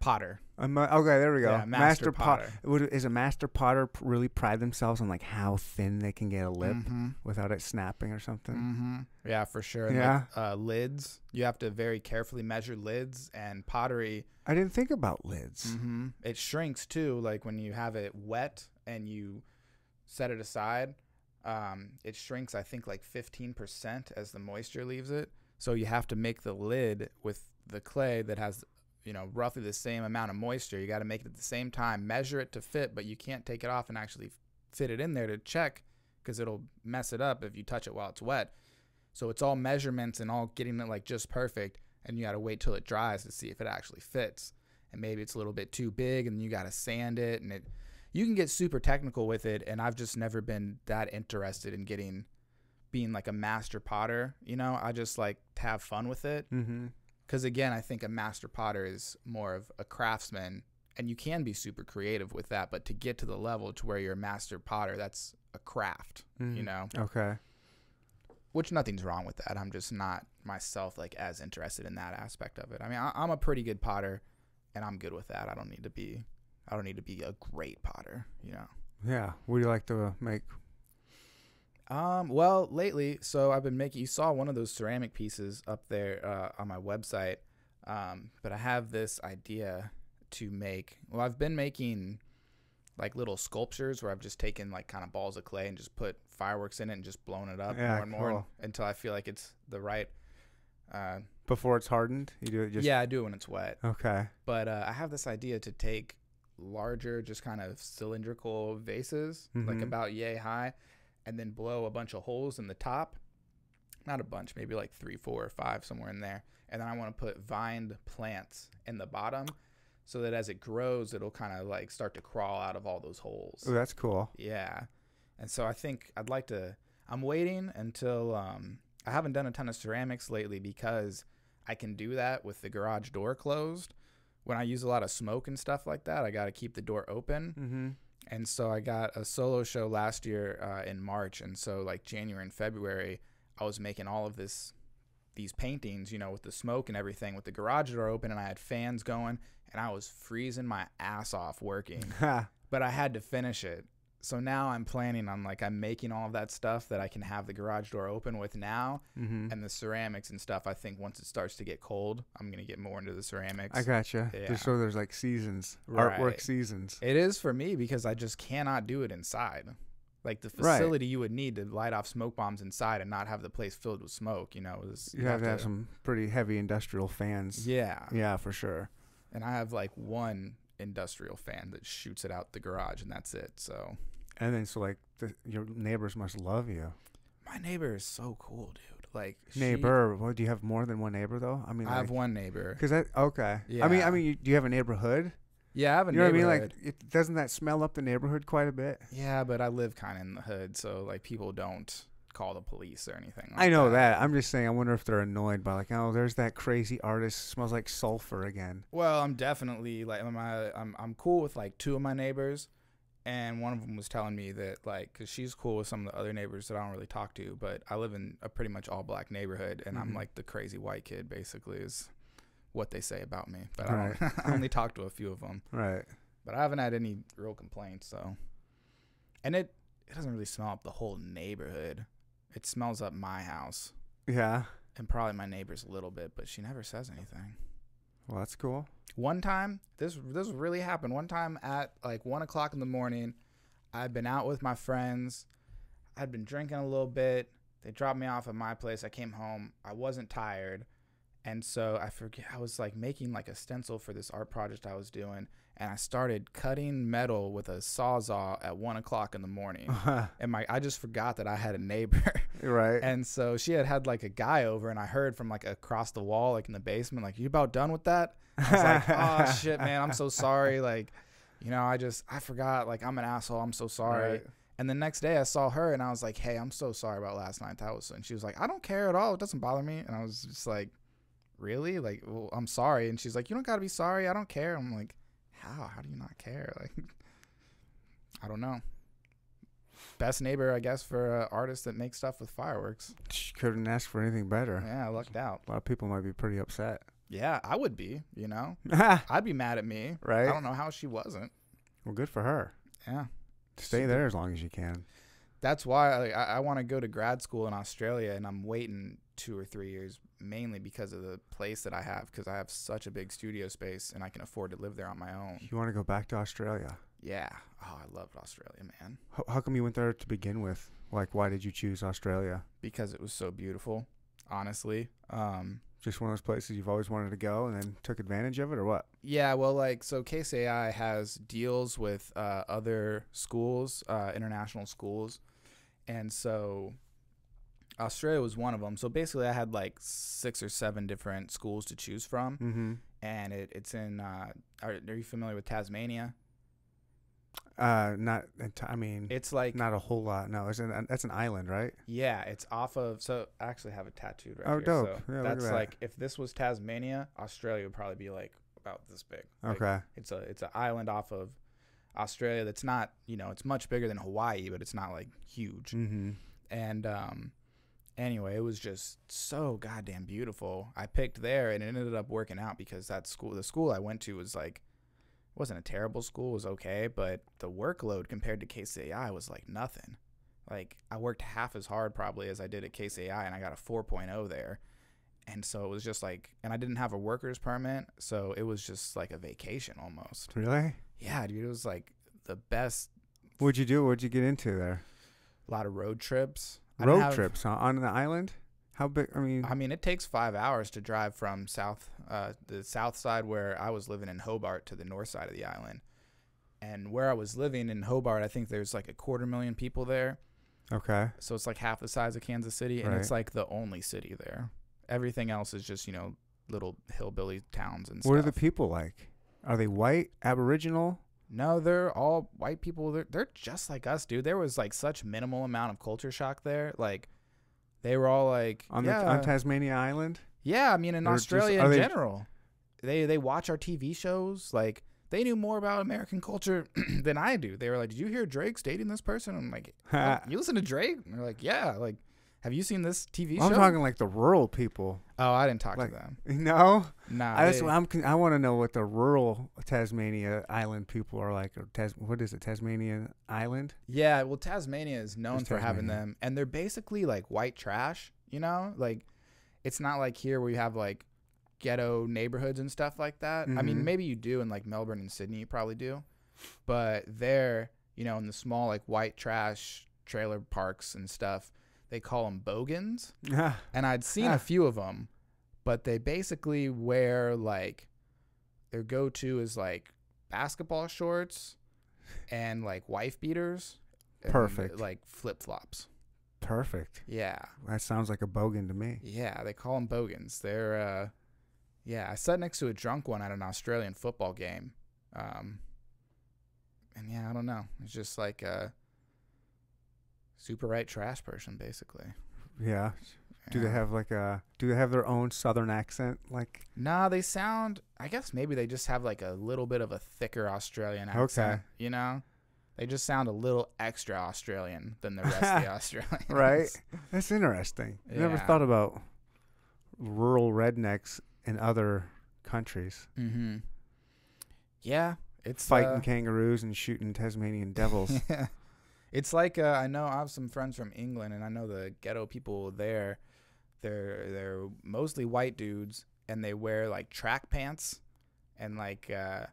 Potter. Ma- okay, there we go. Yeah, master, pot. potter. Would is a master potter really pride themselves on like how thin they can get a lip Mhm. without it snapping or something? Mhm. Yeah, for sure. And, Yeah. Like, uh, lids. You have to very carefully measure lids and pottery. I didn't think about lids. hmm It shrinks too. Like when you have it wet and you set it aside, um, it shrinks. I think like fifteen percent as the moisture leaves it. So you have to make the lid with the clay that has, you know, roughly the same amount of moisture. You got to make it at the same time, measure it to fit, but you can't take it off and actually fit it in there to check because it'll mess it up if you touch it while it's wet. So it's all measurements and all getting it like just perfect, and you got to wait till it dries to see if it actually fits. And maybe it's a little bit too big, and you got to sand it, and it. You can get super technical with it, and I've just never been that interested in getting, being like a master potter. You know, I just like to have fun with it. Mm-hmm. Because again, I think a master potter is more of a craftsman, and you can be super creative with that. But to get to the level to where you're a master potter, that's a craft, you mm, know. Okay. Which nothing's wrong with that. I'm just not myself like as interested in that aspect of it. I mean, I, I'm a pretty good potter, and I'm good with that. I don't need to be, I don't need to be a great potter, you know. Yeah. What do you like to make? Um, well, lately, so I've been making. You saw one of those ceramic pieces up there uh, on my website, um, but I have this idea to make. Well, I've been making like little sculptures where I've just taken like kind of balls of clay and just put fireworks in it and just blown it up Yeah, more and more cool. until I feel like it's the right uh, Before it's hardened, you do it just. yeah, I do it when it's wet. Okay. But uh, I have this idea to take larger, just kind of cylindrical vases, like Mhm. about yay high, and then blow a bunch of holes in the top. Not a bunch, maybe like three, four, or five, somewhere in there. And then I want to put vined plants in the bottom so that as it grows, it'll kind of like start to crawl out of all those holes. Oh, that's cool. Yeah. And so I think I'd like to I'm waiting until um I haven't done a ton of ceramics lately because I can do that with the garage door closed. When I use a lot of smoke and stuff like that, I got to keep the door open. Mm-hmm. And so I got a solo show last year uh, in March, and so like January and February, I was making all of this, these paintings, you know, with the smoke and everything, with the garage door open, and I had fans going, and I was freezing my ass off working, but I had to finish it. So now I'm planning on like I'm making all of that stuff that I can have the garage door open with now, mm-hmm. and the ceramics and stuff. I think once it starts to get cold, I'm gonna get more into the ceramics. I gotcha. Yeah. Just so there's like seasons, Right. artwork seasons. It is for me because I just cannot do it inside. Like the Right. facility you would need to light off smoke bombs inside and not have the place filled with smoke, you know, is You have to have some pretty heavy industrial fans. Yeah. Yeah, for sure. And I have like one industrial fan that shoots it out the garage and that's it. So And then so like the, your neighbors must love you. my neighbor is so cool, dude. Like she- Neighbor. Well, do you have more than one neighbor though? I mean, I have one neighbor. Because that okay. I mean, I mean, you, do you have a neighborhood? Yeah, I have a neighborhood. You know what I mean? Like, it, doesn't that smell up the neighborhood quite a bit? yeah, but I live kind of in the hood, so like people don't call the police or anything. Like I know that. I'm just saying. I wonder if they're annoyed by like, oh, there's that crazy artist smells like sulfur again. Well, I'm definitely like I'm I'm I'm cool with like two of my neighbors, and one of them was telling me that like because she's cool with some of the other neighbors that I don't really talk to, but I live in a pretty much all black neighborhood, and Mhm. I'm like the crazy white kid basically is what they say about me. But I, don't, I only talk to a few of them, Right. but I haven't had any real complaints. So, and it it doesn't really smell up the whole neighborhood. It smells up my house Yeah. and probably my neighbors a little bit, but she never says anything. Well, that's cool. One time, this this really happened. One time at like one o'clock in the morning, I'd been out with my friends. I'd been drinking a little bit. They dropped me off at my place. I came home. I wasn't tired, and so I forget. I was like making like a stencil for this art project I was doing, and I started cutting metal with a sawzall at one o'clock in the morning. Uh-huh. And my I just forgot that I had a neighbor. right. And so she had had like a guy over, and I heard from like across the wall, like in the basement, like, "You about done with that?" I was like, "Oh shit, man, I'm so sorry." Like, you know, I just I forgot. Like, I'm an asshole. I'm so sorry. Right. And the next day, I saw her, and I was like, "Hey, I'm so sorry about last night. That was." And she was like, "I don't care at all. It doesn't bother me." And I was just like, "Really? Like, well, I'm sorry." And she's like, "You don't gotta be sorry. I don't care." I'm like, "How? How do you not care?" Like, I don't know. Best neighbor, I guess, for an artist that makes stuff with fireworks. She couldn't ask for anything better. Yeah, I lucked out. A lot of people might be pretty upset. Yeah, I would be. You know, I'd be mad at me. Right. I don't know how she wasn't. Well, good for her. Yeah, Stay She there as long as you can. that's why I, I want to go to grad school in Australia, and I'm waiting two or three years mainly because of the place that I have, because I have such a big studio space, and I can afford to live there on my own. You want to go back to Australia? Yeah. Oh, I loved Australia, man, How, how come you went there to begin with? Like, why did you choose Australia? because it was so beautiful. Honestly, um, Just one of those places you've always wanted to go and then took advantage of it, or what? Yeah, well, like so, KCAI has deals with uh, other schools, uh, international schools, and so Australia was one of them. So basically, I had like six or seven different schools to choose from, Mm-hmm. and it, it's in. Uh, are, are you familiar with Tasmania? Uh, not. I mean, It's like not a whole lot. No, it's an, that's an island, right? yeah, it's off of. So I actually have it tattooed right Oh, here. dope. So Yeah, that's that. like if this was Tasmania, Australia would probably be like about this big. Like, Okay. It's a it's an island off of Australia that's not you know it's much bigger than Hawaii, but it's not like huge. mm-hmm. And um, anyway, it was just so goddamn beautiful. I picked there, and it ended up working out because that school, the school I went to, was like wasn't a terrible school, it was okay, but the workload compared to KCAI was like nothing. Like I worked half as hard probably as I did at KCAI, and I got a 4.0 there. And so it was just like, and I didn't have a worker's permit, so it was just like a vacation almost. Really? Yeah, dude, it was like the best. What'd you do? What'd you get into there? A lot of road trips. I Road have- trips huh? on the island. How big? I mean, I mean, it takes five hours to drive from south, uh, the south side where I was living in Hobart to the north side of the island. And where I was living in Hobart, I think there's like a quarter million people there. okay. So it's like half the size of Kansas City, and it's like the only city there. Everything else is just you know little hillbilly towns and stuff. What are the people like? Are they white, Aboriginal? No, they're all white people. They're they're just like us, dude. There was like such minimal amount of culture shock there. Like they were all like On yeah, the on Tasmania Island? yeah. I mean, in Or Australia are in they- general, they they watch our TV shows. Like they knew more about American culture than I do. They were like, "Did you hear Drake's dating this person?" I'm like, "Oh, "You listen to Drake?" And they're like, "Yeah." Like, have you seen this TV show? I'm talking like the rural people. oh, I didn't talk like- to them. No, Nah, I just, I'm, I want to know what the rural Tasmania Island people are like. Or Tas- what is it? Tasmanian Island? Yeah, well, Tasmania is known Just for having them, and they're basically like white trash. You know, like it's not like here where you have like ghetto neighborhoods and stuff like that. I mean, Mhm. maybe you do in like Melbourne and Sydney, you probably do, but there, you know, in the small like white trash trailer parks and stuff, they call them bogans, and I'd seen a few of them, but they basically wear like their go-to is like basketball shorts and like wife beaters. Perfect. Like flip flops. Perfect. Yeah. That sounds like a bogan to me. Yeah. They call them bogans. They're, uh, yeah. I sat next to a drunk one at an Australian football game. Um, and yeah, I don't know. It's just like a super right trash person, basically. Yeah. Do they have like a? Do they have their own southern accent? Like Nah, they sound. I guess maybe they just have like a little bit of a thicker Australian accent. Okay. You know, they just sound a little extra Australian than the rest of the Australians. Right. that's interesting. I never thought about rural rednecks in other countries Mm-hmm. Yeah, it's fighting uh, kangaroos and shooting Tasmanian devils. yeah. It's like uh, I know I have some friends from England, and I know the ghetto people there. They're they're mostly white dudes, and they wear like track pants, and like uh,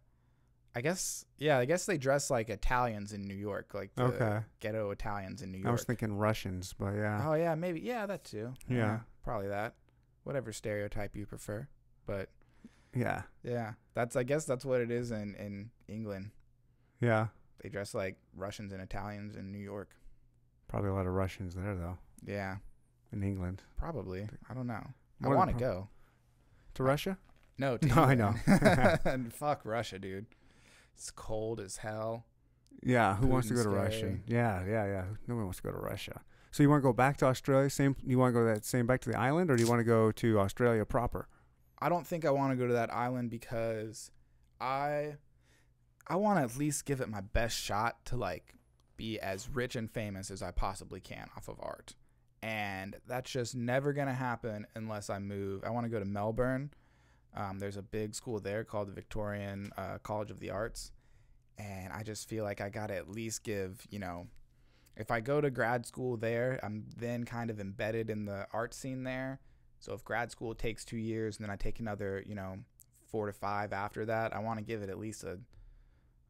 I guess yeah, I guess they dress like Italians in New York, like the Okay. ghetto Italians in New York. I was thinking Russians, but yeah. Oh yeah, maybe yeah, that too. Yeah. probably that. Whatever stereotype you prefer, but Yeah. yeah, that's I guess that's what it is in in England. Yeah. They dress like Russians and Italians in New York. Probably a lot of Russians there though Yeah, in England. probably. I don't know. I of the want to go. To Russia? No, to No, I know. and fuck Russia, dude. It's cold as hell. Yeah. Who wants to go Putin's to Russia? scary. Yeah, yeah, yeah. No one wants to go to Russia. So you want to go back to Australia? Same. You want to go that same back to the island, or do you want to go to Australia proper? I don't think I want to go to that island because I I want to at least give it my best shot to like be as rich and famous as I possibly can off of art. And that's just never going to happen unless I move. I want to go to Melbourne. Um, there's a big school there called the Victorian uh, College of the Arts. And I just feel like I got to at least give, you know, if I go to grad school there, I'm then kind of embedded in the art scene there. So if grad school takes two years and then I take another, you know, four to five after that, I want to give it at least a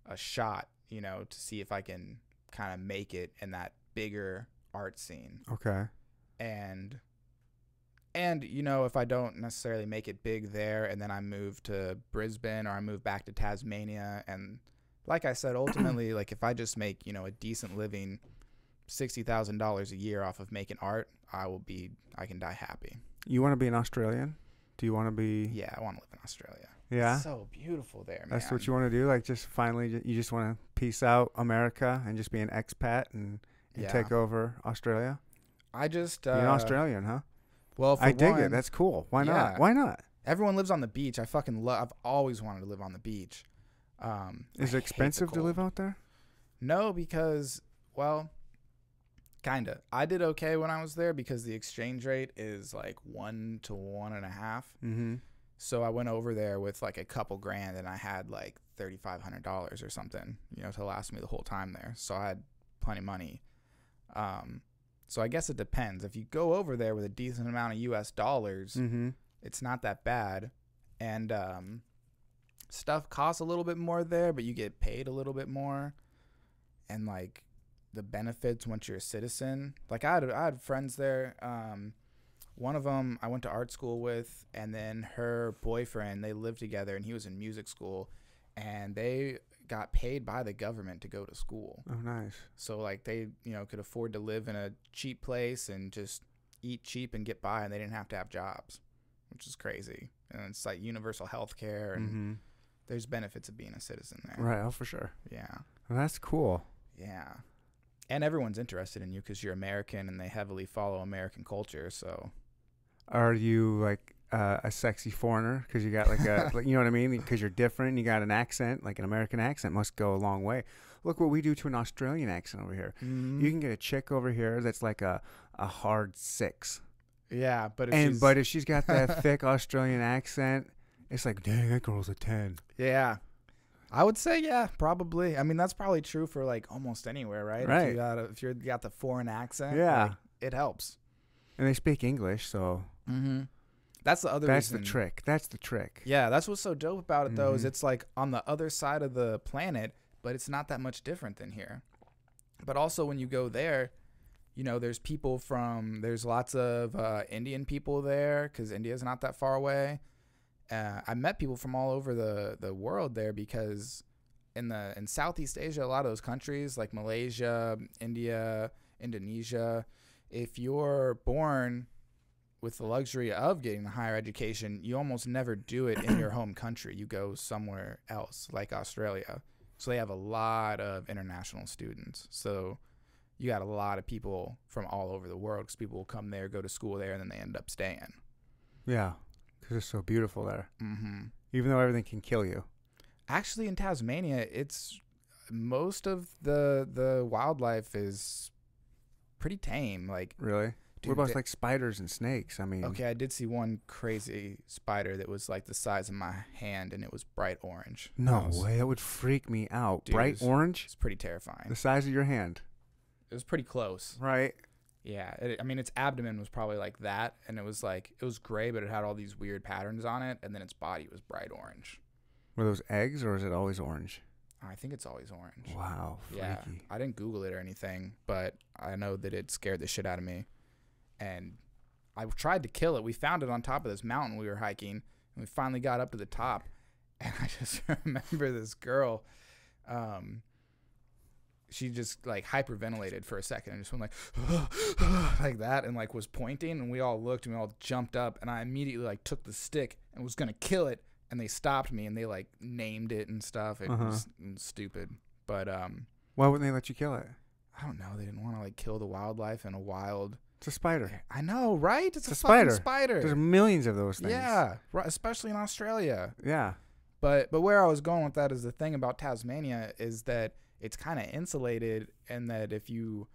a shot, you know, to see if I can kind of make it in that bigger art scene. Okay. And and you know, if I don't necessarily make it big there and then I move to Brisbane or I move back to Tasmania and like I said ultimately like if I just make, you know, a decent living $60,000 a year off of making art, I will be I can die happy. You want to be an Australian? Do you want to be? Yeah, I want to live in Australia. Yeah. So beautiful there, man. That's what you want to do. Like, just finally, you just want to peace out America and just be an expat and, and Yeah. take over Australia. I just you're an Australian, huh? Well, for I dig one, it. That's cool. Why yeah. not? Why not? everyone lives on the beach. I fucking love. I've always wanted to live on the beach. Um, Is I it expensive to live out there? No, because well, kinda. I did okay when I was there because the exchange rate is like one to one and a half. Mm-hmm. So I went over there with like a couple grand, and I had like thirty five hundred dollars or something, you know, to last me the whole time there. So I had plenty of money. Um, so I guess it depends. If you go over there with a decent amount of U.S. dollars, Mm-hmm. it's not that bad, and um, stuff costs a little bit more there, but you get paid a little bit more, and like the benefits once you're a citizen. Like I had I had friends there. Um, one of them I went to art school with, and then her boyfriend. They lived together, and he was in music school, and they got paid by the government to go to school. Oh, nice. So like they, you know, could afford to live in a cheap place and just eat cheap and get by, and they didn't have to have jobs, which is crazy. And it's like universal health care, and Mm-hmm. there's benefits of being a citizen there. Right. Oh, for sure. Yeah. Well, that's cool. Yeah. And everyone's interested in you because you're American and they heavily follow American culture. So, Are you like uh, a sexy foreigner? Because you got like a, like, you know what I mean? Because you're different. You got an accent, like an American accent, must go a long way. Look what we do to an Australian accent over here. Mm-hmm. You can get a chick over here that's like a, a hard six, yeah, but if and she's- but if she's got that thick Australian accent, it's like, dang, that girl's a ten. yeah, I would say yeah, probably. I mean, that's probably true for like almost anywhere, right? If Right. you got a, if you're got the foreign accent, Yeah. like, it helps. And they speak English, so Mm-hmm. That's the other. that's the trick. That's the trick. Yeah, that's what's so dope about it though is Mhm. it's like on the other side of the planet, but it's not that much different than here. But also when you go there, you know, there's people from there's lots of uh, Indian people there because India's not that far away. Uh, I met people from all over the the world there because in the in Southeast Asia, a lot of those countries like Malaysia, India, Indonesia, if you're born with the luxury of getting a higher education, you almost never do it in your home country. You go somewhere else, like Australia. So they have a lot of international students. So you got a lot of people from all over the world because people will come there, go to school there, and then they end up staying. Yeah, because it's so beautiful there. hmm Even though everything can kill you. Actually, in Tasmania, it's most of the the wildlife is pretty tame. Like, Really? Dude, what about like spiders and snakes? I mean, Okay, I did see one crazy spider that was like the size of my hand, and it was bright orange. no was- way. That would freak me out. Dude, Bright it's- orange, It's pretty terrifying. the size of your hand. It was pretty close. Right. Yeah, it, I mean, its abdomen was probably like that, and it was like it was gray, but it had all these weird patterns on it, and then its body was bright orange. Were those eggs or is it always orange? I think it's always orange. Wow. Freaky. Yeah, I didn't Google it or anything, but I know that it scared the shit out of me. And I tried to kill it. We found it on top of this mountain we were hiking, and we finally got up to the top. And I just remember this girl, um, she just like hyperventilated for a second and just went like, like that, and like was pointing, and we all looked and we all jumped up, and I immediately like took the stick and was gonna kill it, and they stopped me and they like named it and stuff. It Uh-huh. was it was stupid, but um. Why wouldn't they let you kill it? I don't know. They didn't want to like kill the wildlife in a wild. It's a spider. I know, right? It's, It's a, a spider. spider. There's millions of those things. yeah, right, especially in Australia. Yeah. But but where I was going with that is the thing about Tasmania is that it's kind of insulated, and that if you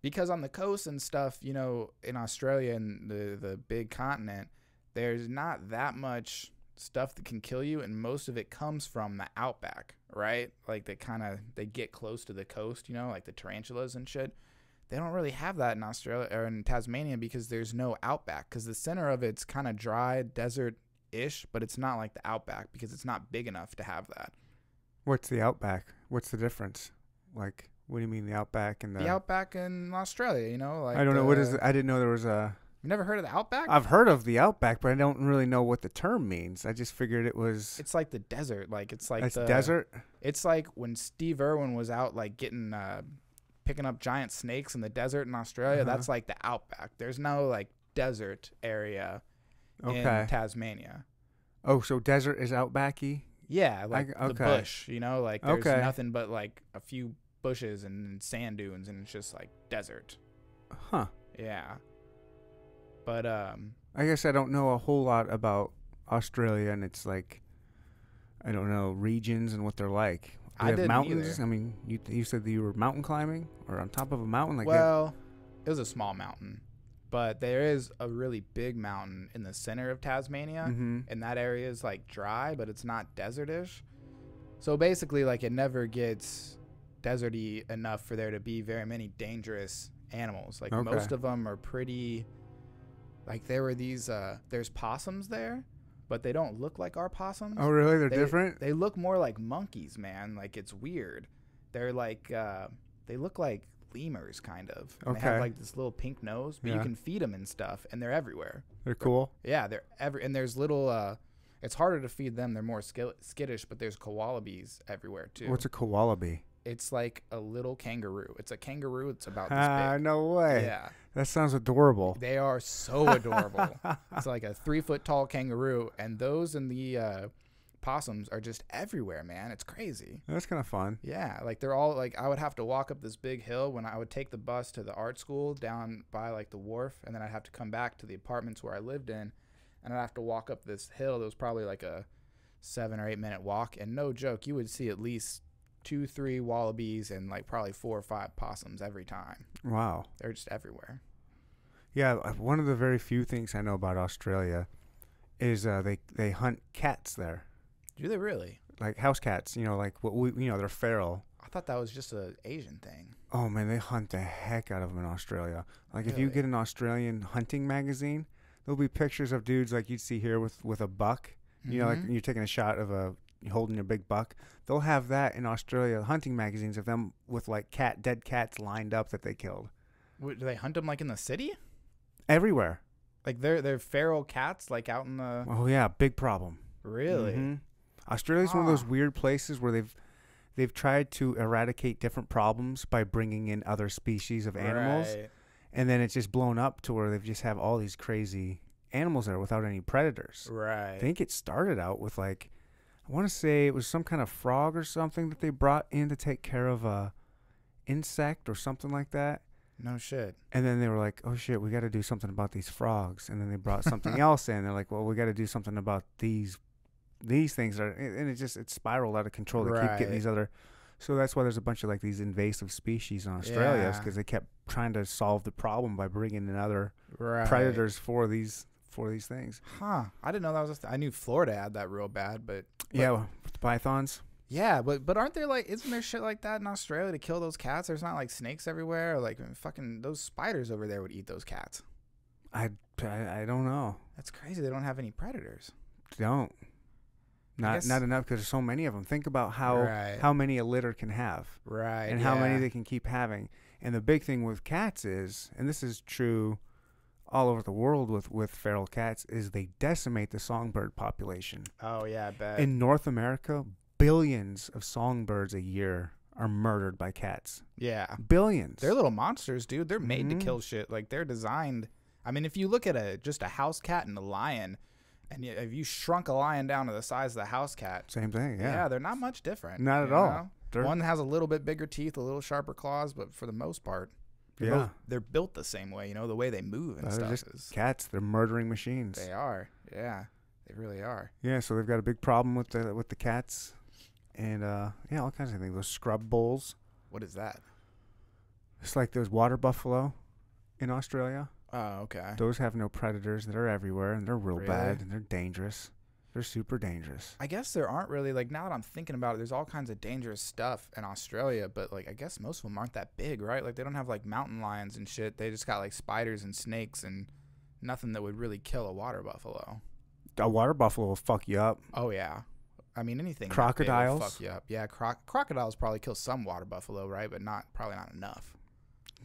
because on the coast and stuff, you know, in Australia and the the big continent, there's not that much stuff that can kill you, and most of it comes from the outback, right? Like they kind of they get close to the coast, you know, like the tarantulas and shit. They don't really have that in Australia or in Tasmania because there's no outback because the center of it's kind of dry desert ish, but it's not like the outback because it's not big enough to have that. What's the outback? What's the difference? Like, what do you mean the outback and the? The outback in Australia, you know, like I don't know what is. it? I didn't know there was a. You never heard of the outback? I've heard of the outback, but I don't really know what the term means. I just figured it was. it's like the desert, like it's like it's the desert. It's like when Steve Irwin was out like getting uh picking up giant snakes in the desert in Australia, Uh-huh. that's like the outback. There's no like desert area Okay. in Tasmania. oh, so desert is outbacky. Yeah, like the okay. bush, you know, like there's Okay. nothing but like a few bushes and sand dunes and it's just like desert. Huh. Yeah. But um I guess I don't know a whole lot about Australia and it's like I don't know regions and what they're like. Do I have didn't mountains? either. I mean, you you said that you were mountain climbing or on top of a mountain like have- well, it was a small mountain, but there is a really big mountain in the center of Tasmania. Mhm. and that area is like dry, but it's not desertish. So basically, like it never gets deserty enough for there to be very many dangerous animals. Like Okay. most of them are pretty. Like there were these. Uh, there's possums there, but they don't look like our possums. Oh, really? They're They- different. They look more like monkeys, man. Like it's weird. They're like. Uh, they look like lemurs, kind of. And They have like this little pink nose, but you can feed them and stuff, and they're everywhere. They're cool. Yeah, they're every and there's little. uh It's harder to feed them; they're more skittish. But there's wallabies everywhere too. What's a wallaby? It's like a little kangaroo. It's a kangaroo. It's about this Ah, big. no way. Yeah, That sounds adorable. they are so adorable. it's like a three foot tall kangaroo, and those and the uh, possums are just everywhere, man. It's crazy. That's kind of fun. Yeah, like they're all like I would have to walk up this big hill when I would take the bus to the art school down by like the wharf, and then I'd have to come back to the apartments where I lived in, and I'd have to walk up this hill. That was probably like a seven or eight minute walk, and no joke, you would see at least two, three wallabies and like probably four or five possums every time. Wow. They're just everywhere. Yeah, uh, one of the very few things I know about Australia is uh, they they hunt cats there, Do they really? like house cats. You know, like what we you know they're feral. I thought that was just a Asian thing. Oh man, they hunt the heck out of them in Australia. Like if you get an Australian hunting magazine, there'll be pictures of dudes like you'd see here with with a buck. You know, like Mhm. you're taking a shot of a holding a big buck. They'll have that in Australia hunting magazines of them with like cat dead cats lined up that they killed Wh- do they hunt them like in the city? everywhere. Like they're they're feral cats, like out in the Oh yeah, big problem. really. Mhm. Australia's one of those weird places where they've they've tried to eradicate different problems by bringing in other species of animals, Right. and then it's just blown up to where they just have all these crazy animals there without any predators. Right. I think it started out with like I want to say it was some kind of frog or something that they brought in to take care of a insect or something like that. no shit. And then they were like, "Oh shit, we got to do something about these frogs." And then they brought something else in. They're like, "Well, we got to do something about these these things." Are and it just it spiraled out of control. They keep getting these other. So that's why there's a bunch of like these invasive species in Australia Yeah. because they kept trying to solve the problem by bringing in other Right. predators for these for these things. Huh. I didn't know that was. A th- I knew Florida had that real bad, but yeah, with the pythons. yeah, but but aren't there like isn't there shit like that in Australia to kill those cats? There's not like snakes everywhere. Or, like fucking those spiders over there would eat those cats. I, I, I don't know. That's crazy. They don't have any predators. Don't. Not guess- not enough because there's so many of them. Think about how Right. how many a litter can have. Right. and how many they can keep having. And the big thing with cats is, and this is true all over the world with with feral cats, is they decimate the songbird population. Oh yeah, I bet. In North America, billions of songbirds a year are murdered by cats. yeah. Billions. They're little monsters, dude. They're made Mhm. to kill shit. Like they're designed. I mean, if you look at a just a house cat and a lion, and if you shrunk a lion down to the size of the house cat, Same thing. yeah, Yeah. they're not much different. Not at all. One has a little bit bigger teeth, a little sharper claws, but for the most part, they're, yeah. both, they're built the same way. You know, the way they move and Uh, stuff just is. cats. They're murdering machines. They are. Yeah, they really are. Yeah. So they've got a big problem with the with the cats, and uh, yeah, all kinds of things. Those scrub bulls. What is that? It's like those water buffalo in Australia. Oh, okay. Those have no predators. They're everywhere, and they're real Really? bad, and they're dangerous. They're super dangerous. I guess there aren't really like now that I'm thinking about it, there's all kinds of dangerous stuff in Australia, but like I guess most of them aren't that big, right? Like they don't have like mountain lions and shit. They just got like spiders and snakes and nothing that would really kill a water buffalo. A water buffalo will fuck you up. Oh yeah. I mean anything. that big will Crocodiles? fuck you up. Yeah, croc- crocodiles probably kill some water buffalo, right? But not probably not enough.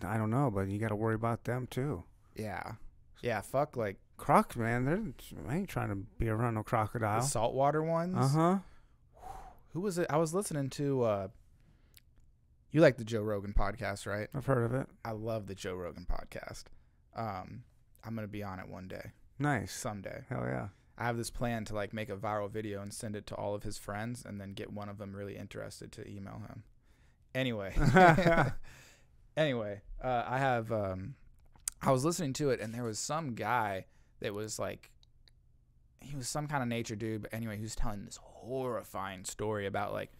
I don't know, but you got to worry about them too. Yeah. Yeah, fuck like Crocs, man, they're I ain't trying to be around no the crocodile. saltwater ones. Uh huh. Who was it? I was listening to uh you like the Joe Rogan podcast, right? I've heard of it. I love the Joe Rogan podcast. Um, I'm gonna be on it one day, Nice. someday. Hell yeah. I have this plan to like make a viral video and send it to all of his friends, and then get one of them really interested to email him. Anyway, anyway, uh, I have. Um, I was listening to it, and there was some guy that was like, he was some kind of nature dude. But anyway, he was telling this horrifying story about like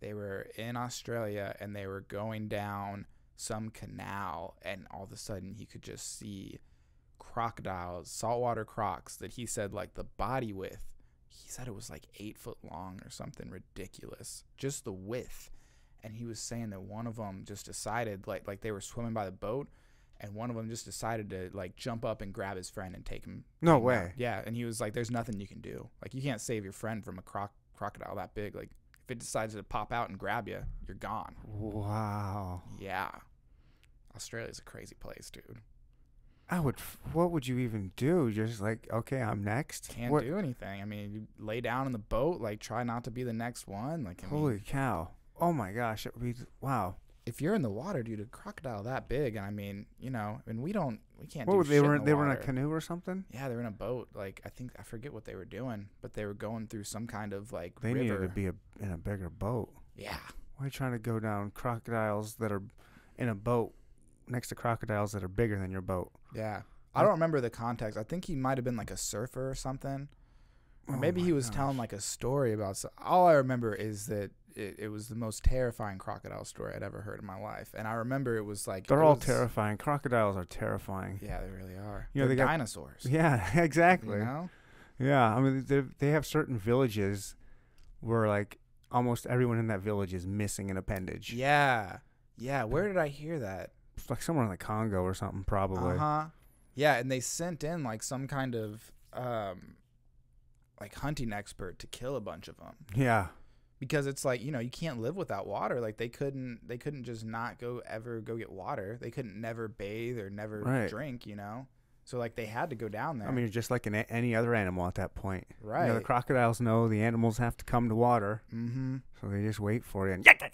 they were in Australia and they were going down some canal, and all of a sudden he could just see crocodiles, saltwater crocs that he said like the body width. He said it was like eight foot long or something ridiculous, just the width. And he was saying that one of them just decided like like they were swimming by the boat, and one of them just decided to like jump up and grab his friend and take him. No him way. out. Yeah, and he was like, "There's nothing you can do. Like you can't save your friend from a croc crocodile that big. Like if it decides to pop out and grab you, you're gone." Wow. Yeah. Australia's a crazy place, dude. I would. What would you even do? Just like, okay, I'm next. Can't What- do anything. I mean, you lay down in the boat, like try not to be the next one. Like, I mean, Holy cow! Oh my gosh! It would be wow. If you're in the water, dude, a crocodile that big, and I mean, you know, and we don't, we can't. What they were? the They were in a canoe or something. Yeah, they were in a boat. Like I think I forget what they were doing, but they were going through some kind of like They river. needed to be a, in a bigger boat. yeah, Why are you trying to go down crocodiles that are in a boat next to crocodiles that are bigger than your boat? yeah. I don't remember the context. I think he might have been like a surfer or something. Or Oh maybe he was gosh. telling like a story about. So- all I remember is that it, it was the most terrifying crocodile story I'd ever heard in my life, and I remember it was like They're all was- terrifying. Crocodiles are terrifying. Yeah, they really are. You know, They're they got- dinosaurs. Yeah, exactly. You know? Yeah, I mean they they have certain villages where like almost everyone in that village is missing an appendage. Yeah, yeah. Where did I hear that? It's like somewhere in the Congo or something probably. Uh huh. Yeah, and they sent in like some kind of um, like hunting expert to kill a bunch of them Yeah. Because it's like you know you can't live without water. Like they couldn't they couldn't just not go ever go get water. They couldn't never bathe or never Right. drink. You know, so like they had to go down there. I mean, you're just like an, any other animal at that point. right? You know, the crocodiles know the animals have to come to water, mm-hmm. so they just wait for it and yeah,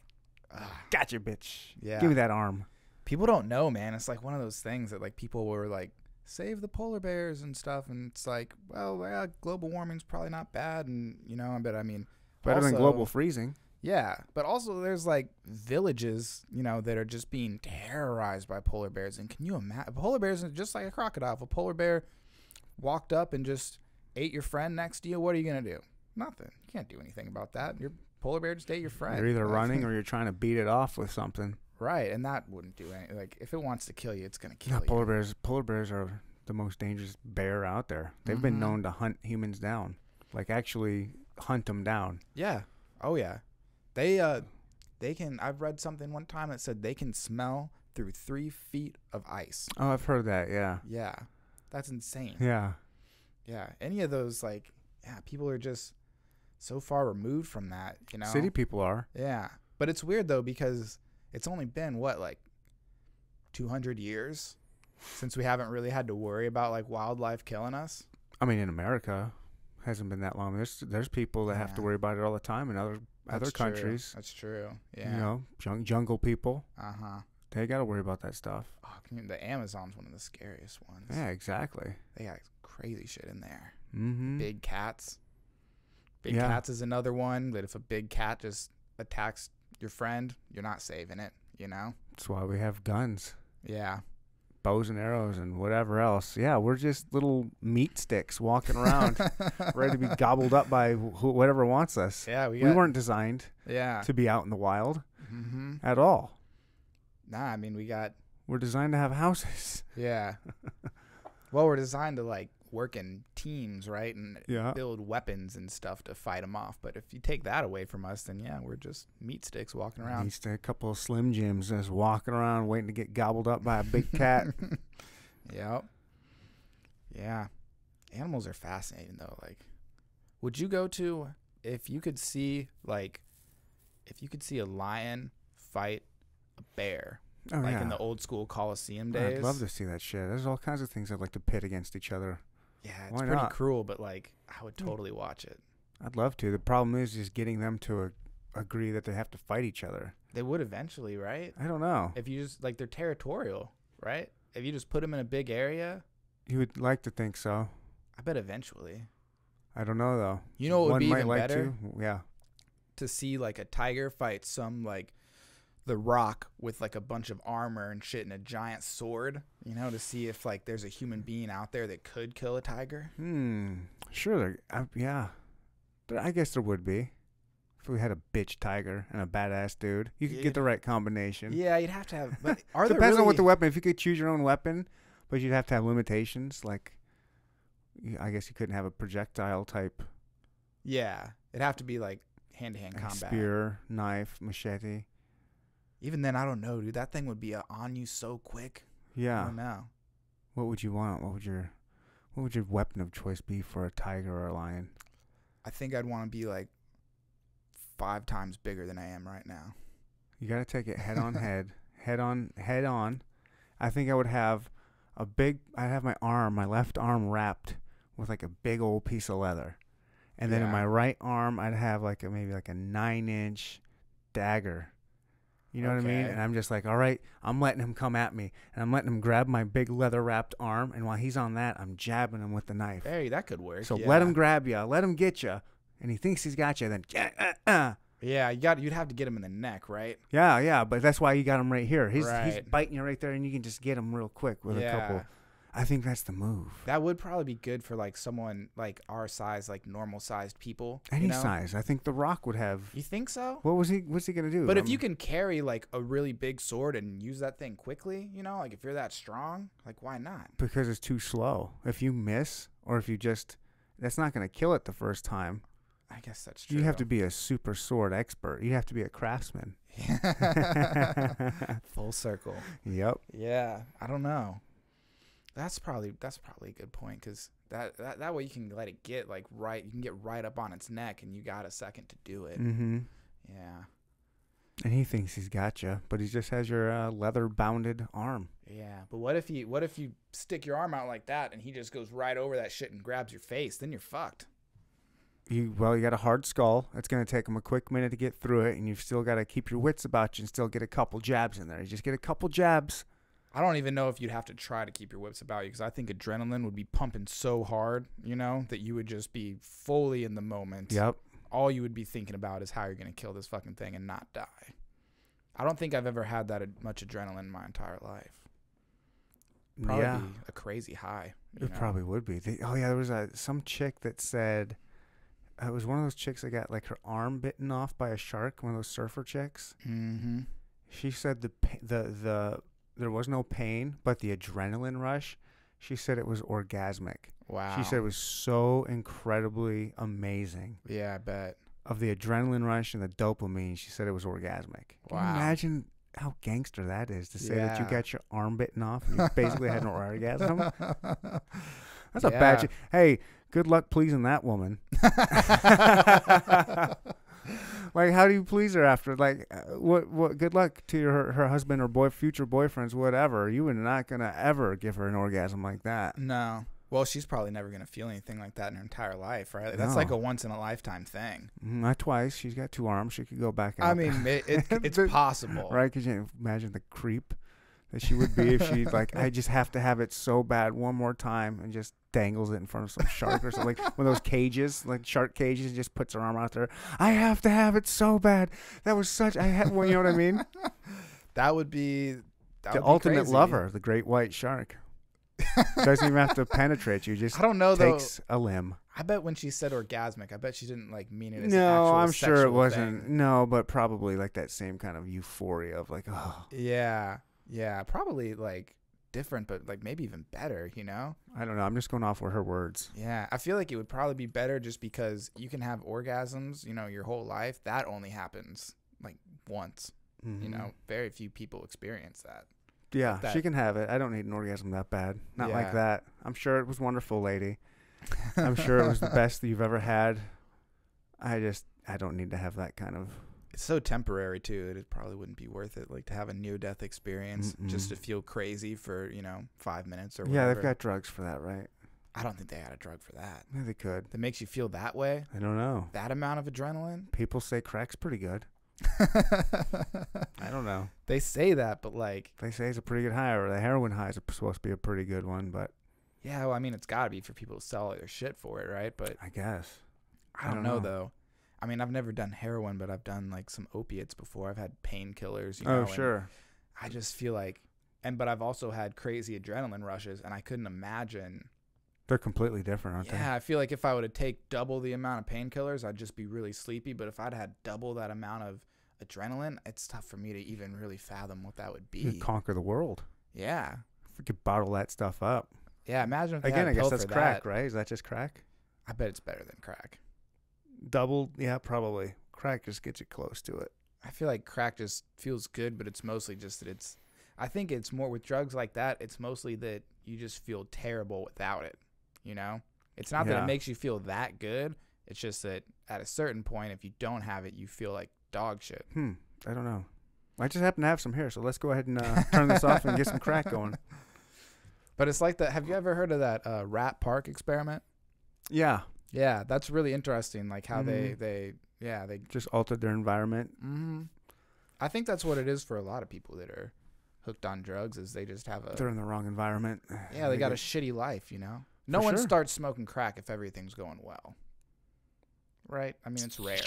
gotcha, bitch. Yeah. Give me that arm. people don't know, man. It's like one of those things that like people were like save the polar bears and stuff, and it's like, well, yeah, global warming's probably not bad, and you know, but I mean, Better than global freezing. Yeah, but also there's like villages, you know, that are just being terrorized by polar bears. And can you imagine? Polar bears are just like a crocodile. If a polar bear walked up and just ate your friend next to you, what are you gonna do? Nothing. You can't do anything about that. Your polar bear just ate your friend. You're either running or you're trying to beat it off with something. right, and that wouldn't do anything. Like if it wants to kill you, it's gonna kill you. polar bears. Polar bears are the most dangerous bear out there. They've been Mhm. known to hunt humans down, like actually hunt them down. Yeah. Oh yeah. They uh, they can. I've read something one time that said they can smell through three feet of ice. Oh, I've heard that. Yeah, Yeah, that's insane. yeah. Yeah, any of those like yeah, people are just so far removed from that, you know. City people are. Yeah. But it's weird though because it's only been what like 200 years since we haven't really had to worry about like wildlife killing us. I mean, in America, hasn't been that long. There's there's people that have to worry about it all the time in other other true. countries. That's true. Yeah. You know, jung- jungle people. Uh-huh. They got to worry about that stuff. Oh, you- the Amazon's one of the scariest ones. Yeah, exactly. They got crazy shit in there. Mm-hmm. Big cats. Big Yeah. cats is another one that if a big cat just attacks your friend, you're not saving it, you know? That's why we have guns, Yeah. Bows and arrows, and whatever else. Yeah, we're just little meat sticks walking around, ready to be gobbled up by wh- whatever wants us. Yeah, we, We got, weren't designed Yeah. to be out in the wild hmm at all. Nah, I mean we got We're designed to have houses. yeah. well, we're designed to like work in teams, right, and Yeah. build weapons and stuff to fight them off. But if you take that away from us, then yeah, we're just meat sticks walking around. To a couple of Slim Jims just walking around waiting to get gobbled up by a big cat. yep. Yeah. Animals are fascinating though. Like, would you go to if you could see like if you could see a lion fight a bear oh like yeah. in the old school Coliseum days? I'd love to see that shit. There's all kinds of things I'd like to pit against each other. Yeah, it's Why pretty not? cruel, but like I would Hmm. totally watch it. I'd love to. The problem is just getting them to a, agree that they have to fight each other. They would eventually, right? I don't know. If you just like they're territorial, right? If you just put them in a big area, You would like to think so. I bet eventually. I don't know though. You know what would One be might even like better? to. Yeah. to see like a tiger fight some like the rock with like a bunch of armor and shit and a giant sword, you know, to see if like there's a human being out there that could kill a tiger. Hmm. Sure. There, uh, yeah. But I guess there would be. If we had a bitch tiger and a badass dude, you could get the right combination. Yeah, you'd have to have. But are there Depends on what the weapon. If you could choose your own weapon, but you'd have to have limitations. Like, I guess you couldn't have a projectile type Yeah, it'd have to be like hand to hand combat. spear, knife, machete. Even then, I don't know, dude. That thing would be uh, on you so quick. Yeah. I Yeah. don't know. What would you want? What would your what would your weapon of choice be for a tiger or a lion? I think I'd want to be like five times bigger than I am right now. You got to take it head on head, head on head on, I think I would have a big. I'd have my arm, my left arm, wrapped with like a big old piece of leather, and then in my right arm, I'd have like a maybe like a nine inch dagger. You know what I mean? And I'm just like, all right, I'm letting him come at me, and I'm letting him grab my big leather wrapped arm, and while he's on that, I'm jabbing him with the knife. Hey, that could work. So yeah. let him grab you, let him get you, and he thinks he's got you. Then yeah, uh, uh. Yeah, you got. You'd have to get him in the neck, right? yeah, yeah. But that's why you got him right here. He's he's biting you right there, and you can just get him real quick with yeah. a couple. I think that's the move. That would probably be good for like someone like our size, like normal sized people. you Any know? size. I think The Rock would have. You think so? What was he? What's he gonna do? But if Um, you can carry like a really big sword and use that thing quickly, you know, like if you're that strong, like why not? because it's too slow. If you miss, or if you just, that's not gonna kill it the first time. I guess that's true. You have to be a super sword expert. You have to be a craftsman. full circle. yep. Yeah, I don't know. That's probably that's probably a good point because that, that that way you can let it get like right. You can get right up on its neck, and you got a second to do it. Mm-hmm. Yeah, And he thinks he's got you, but he just has your uh, leather bounded arm. yeah. But what if you what if you stick your arm out like that, and he just goes right over that shit and grabs your face? Then you're fucked. You well, you got a hard skull. It's gonna take him a quick minute to get through it, and you've still got to keep your wits about you and still get a couple jabs in there. You just get a couple jabs. I don't even know if you'd have to try to keep your whips about you because I think adrenaline would be pumping so hard, you know, that you would just be fully in the moment. Yep. All you would be thinking about is how you're going to kill this fucking thing and not die. I don't think I've ever had that ad- much adrenaline in my entire life. Probably yeah. a crazy high. It know? probably would be. Oh yeah, there was a some chick that said uh, it was one of those chicks that got like her arm bitten off by a shark. One of those surfer chicks. Mm-hmm. She said the the the there was no pain, but the adrenaline rush. She said it was orgasmic. Wow. She said it was so incredibly amazing Yeah, I bet. of the adrenaline rush and the dopamine. She said it was orgasmic. Can Wow. imagine how gangster that is to say that you got your arm bitten off and you basically had an orgasm? That's a Yeah. bad. Ch- hey, good luck pleasing that woman. like, how do you please her after? Like, uh, what? What? Good luck to your her husband or boy, future boyfriends, whatever. You were not gonna ever give her an orgasm like that. no. Well, she's probably never going to feel anything like that in her entire life, right? That's like a once in a lifetime thing. Mm, Not twice. She's got two arms. She could go back. I mean, it, it, it's possible. right? Could you imagine the creep that she would be if she like, I just have to have it so bad one more time and just dangles it in front of some shark or something, like one of those cages, like shark cages, and just puts her arm out there. I have to have it so bad. That was such. I had. Well, you know what I mean? That would be that the would ultimate crazy. lover, the great white shark. Doesn't even have to penetrate you. Just I don't know though. takes a limb. I bet when she said orgasmic, I bet she didn't like mean it No, I'm sure it wasn't. thing. No, but probably like that same kind of euphoria of like, oh, Yeah, yeah, probably like different, but like maybe even better. You know? I don't know. I'm just going off with her words. Yeah, I feel like it would probably be better just because you can have orgasms, you know, your whole life. That only happens like once. You Mhm. know, very few people experience that. Yeah, that- she can have it. I don't need an orgasm that bad. Not Yeah. like that. I'm sure it was wonderful, lady. I'm sure it was the best that you've ever had. I just I don't need to have that kind of It's so temporary too. It probably wouldn't be worth it, like to have a near-death experience just Mm-mm. to feel crazy for you know five minutes or Yeah, they've got drugs for that, right? I don't think they had a drug for that. Yeah, they could. That makes you feel that way. I don't know. That amount of adrenaline. People say crack's pretty good. I don't know. they say that, but like, They say it's a pretty good high, or the heroin high is supposed to be a pretty good one, but yeah, well, I mean, it's got to be for people to sell their shit for it, right? But I guess. I don't, know, though. I mean, I've never done heroin, but I've done like some opiates before. I've had painkillers. You oh, know, oh, sure. I just feel like, and but I've also had crazy adrenaline rushes, and I couldn't imagine. They're completely different, aren't they? Yeah, I feel like if I would have take double the amount of painkillers, I'd just be really sleepy. But if I'd had double that amount of adrenaline, it's tough for me to even really fathom what that would be. conquer the world. Yeah, If we could bottle that stuff up. yeah. Imagine Again, I guess that's crack, that. right? Is that just crack? I bet it's better than crack. Double, yeah, probably. Crack just gets you close to it. I feel like crack just feels good, but it's mostly just that it's. I think it's more with drugs like that. It's mostly that you just feel terrible without it. You know, it's not that it makes you feel that good. It's just that at a certain point, if you don't have it, you feel like dog shit. Hmm. I don't know. I just happen to have some here, so let's go ahead and uh, turn this off and get some crack going. But it's like that. Have you ever heard of that uh, rat park experiment? Yeah, Yeah, that's really interesting. Like how they Mhm. they yeah they. just altered their environment. hmm I think that's what it is for a lot of people that are hooked on drugs. Is they just have a They're in the wrong environment. yeah they got a shitty life. You know, no one sure. starts smoking crack if everything's going well. Right? I mean, it's rare.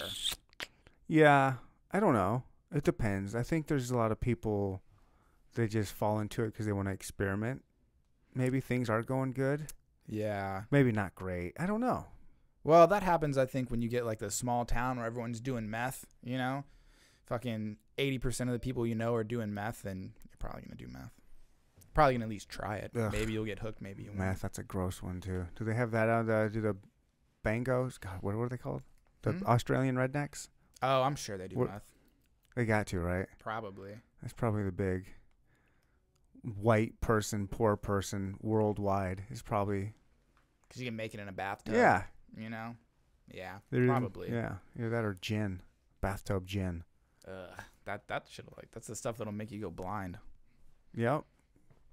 Yeah, I don't know. It depends. I think there's a lot of people that just fall into it because they want to experiment. Maybe things are going good. Yeah. Maybe not great. I don't know. Well, that happens, I think, when you get like the small town where everyone's doing meth, you know? Fucking 80% of the people you know are doing meth, and you're probably going to do meth. Probably going to at least try it. Ugh. Maybe you'll get hooked, maybe you won't. Math, that's a gross one too. Do they have that on the do the bangos? God, what, what are they called? The Hmm? Australian rednecks? Oh, I'm sure they do What- meth. They got to, right? Probably. That's probably the big white person, poor person worldwide is probably Because you can make it in a bathtub. yeah. You know? Yeah, they're- probably. Yeah, either that or gin, bathtub gin. Ugh, that, that shit, like, that's the stuff that'll make you go blind. Yep.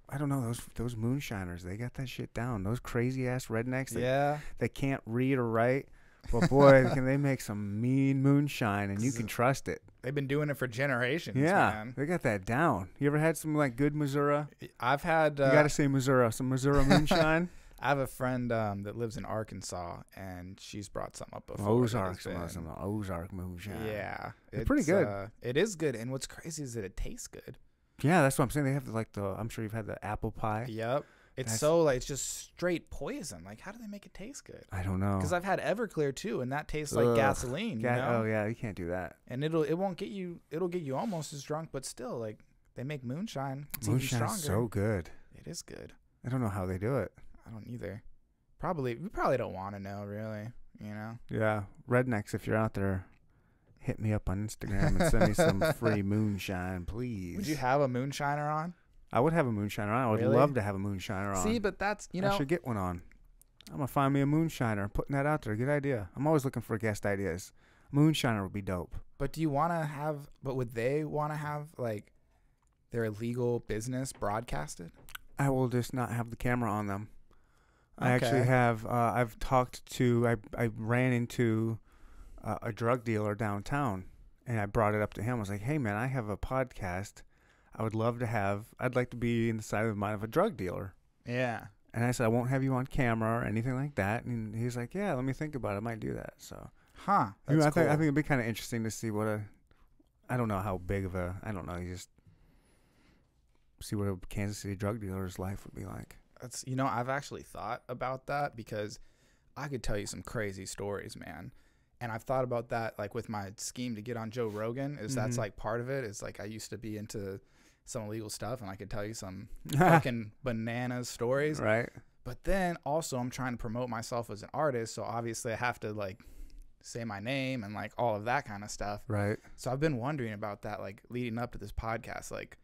I don't know those those moonshiners. They got that shit down. Those crazy ass rednecks that, Yeah. that can't read or write. But boy, can they make some mean moonshine, and you can trust it. They've been doing it for generations, Yeah, man. they got that down. You ever had some like good Missouri? I've had. Uh, you gotta say Missouri. Some Missouri moonshine. I have a friend um, that lives in Arkansas, and she's brought some up before. Ozark, some, Ozark moonshine. Yeah, They're pretty good. Uh, it is good, and what's crazy is that it tastes good. yeah, that's what I'm saying. They have like the. I'm sure you've had the apple pie. Yep, it's That's- so like it's just straight poison. Like, how do they make it taste good? I don't know. Because I've had Everclear too, and that tastes like gasoline. Ga- you know? Oh yeah, you can't do that. and it'll it won't get you. It'll get you almost as drunk, but still, like they make moonshine. It's Moonshine is so good. It is good. I don't know how they do it. I don't either. Probably we probably don't want to know really. You know. Yeah, rednecks, if you're out there, hit me up on Instagram and send me some free moonshine, please. Would you have a moonshiner on? I would have a moonshiner on. I would Really? love to have a moonshiner on. See, but that's you know. I should get one on. I'm gonna find me a moonshiner. I'm Putting that out there, good idea. I'm always looking for guest ideas. Moonshiner would be dope. But do you want to have? But would they want to have like their illegal business broadcasted? I will just not have the camera on them. I actually have. Uh, I've talked to. I I ran into uh, a drug dealer downtown, and I brought it up to him. I was like, "Hey, man, I have a podcast. I would love to have. I'd like to be in the side of the mind of a drug dealer." Yeah. And I said, "I won't have you on camera or anything like that." And he's like, "Yeah, let me think about it. I might do that." So Huh. you know, I think I think it'd be kind of interesting to see what a. I don't know how big of a. I don't know. You just see what a Kansas City drug dealer's life would be like. That's you know I've actually thought about that because I could tell you some crazy stories, man. And I've thought about that like with my scheme to get on Joe Rogan. Is that's Mhm. like part of it? Is like I used to be into some illegal stuff, and I could tell you some fucking bananas stories. right. But then also I'm trying to promote myself as an artist, so obviously I have to like say my name and like all of that kind of stuff. Right. So I've been wondering about that, like leading up to this podcast. Like,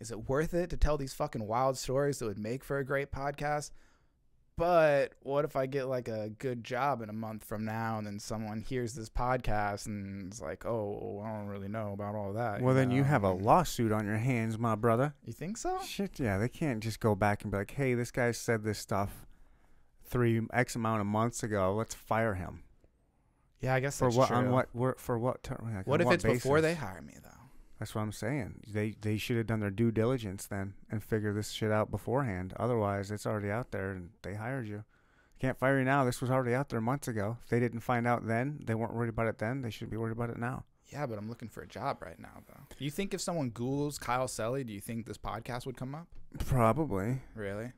is it worth it to tell these fucking wild stories that would make for a great podcast? But what if I get like a good job in a month from now, and then someone hears this podcast and is like, "Oh, I don't really know about all that." Well, then you have a lawsuit on your hands, my brother. You think so? Shit, yeah, they can't just go back and be like, "Hey, this guy said this stuff three X amount of months ago. Let's fire him Yeah, I guess for that's what? true. On what? For what term? Like, What if it's before they hire me though? That's what I'm saying. They they should have done their due diligence then and figure this shit out beforehand. Otherwise, it's already out there and they hired you. Can't fire you now. This was already out there months ago. If they didn't find out then, they weren't worried about it then. They should be worried about it now. Yeah, but I'm looking for a job right now though. Do you think if someone Google's Kyle Selley, do you think this podcast would come up? Probably. Really?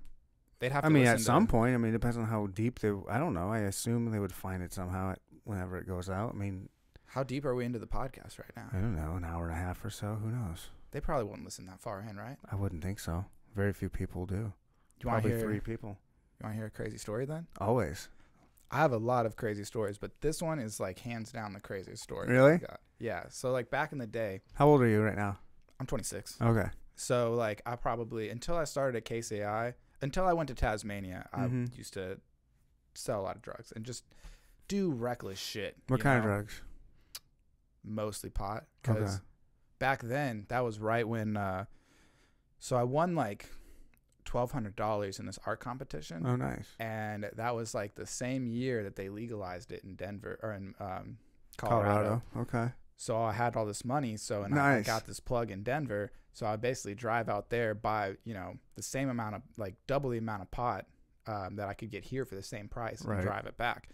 They'd have. I mean, at some point. I mean, it depends on how deep they. I don't know. I assume they would find it somehow at, whenever it goes out. I mean, How deep are we into the podcast right now? I don't know, an hour and a half or so. Who knows? They probably wouldn't listen that far in, right? I wouldn't think so. Very few people do. You want to Probably hear? three people. You want to hear a crazy story then? Always. I have a lot of crazy stories, but this one is like hands down the craziest story. Really? Yeah. So like back in the day, How old are you right now? I'm 26. Okay. So like I probably until I started at KCI, until I went to Tasmania, Mhm. I used to sell a lot of drugs and just do reckless shit. What kind of drugs? Mostly pot, because Okay. back then, that was right when. Uh, so I won like twelve hundred dollars in this art competition, Oh, nice. and that was like the same year that they legalized it in Denver or in um, Colorado. Okay. So I had all this money. So and I- I got this plug in Denver. So I basically drive out there, buy you know the same amount of like double the amount of pot um, that I could get here for the same price and Right. drive it back.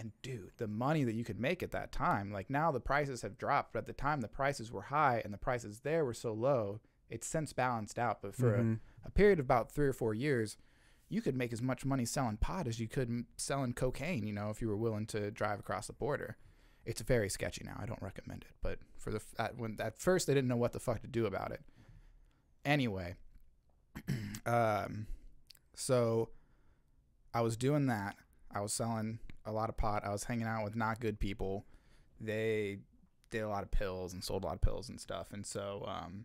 And dude, the money that you could make at that time, like now the prices have dropped, but at the time the prices were high and the prices there were so low, it's since balanced out. But for Mhm. a, a period of about three or four years, you could make as much money selling pot as you could selling cocaine. You know, if you were willing to drive across the border. It's very sketchy now. I don't recommend it. But for the at, when at first they didn't know what the fuck to do about it. Anyway, um, so I was doing that. I was selling a lot of pot. I was hanging out with not good people. They did a lot of pills and sold a lot of pills and stuff. And so um,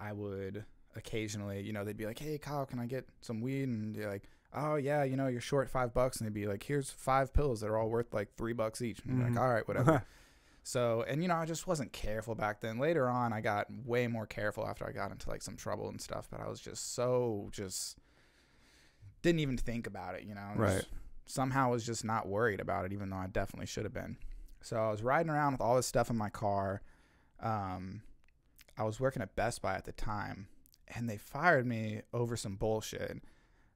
I would occasionally, you know, they'd be like, "Hey, Kyle, can I get some weed?" And you're like, "Oh yeah, you know, you're short five bucks." And they'd be like, "Here's five pills that are all worth like three bucks each." And I'm Mhm. like, "All right, whatever." So, and you know, I just wasn't careful back then. Later on, I got way more careful after I got into like some trouble and stuff. But I was just so just didn't even think about it. You know, Right. Just somehow was just not worried about it, even though I definitely should have been. So I was riding around with all this stuff in my car. Um, I was working at Best Buy at the time, and they fired me over some bullshit.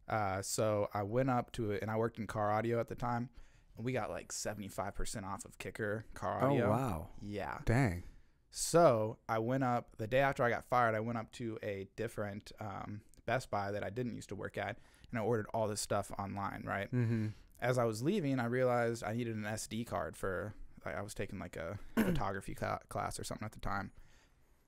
Uh, so I went up to it, and I worked in car audio at the time. And we got like seventy five percent off of Kicker car audio. Oh wow. Yeah. Dang. So I went up the day after I got fired. I went up to a different um, Best Buy that I didn't used to work at, and I ordered all this stuff online. Right Mm-hmm. As I was leaving, I realized I needed an SD card for. Like, I was taking like a photography cla- class or something at the time.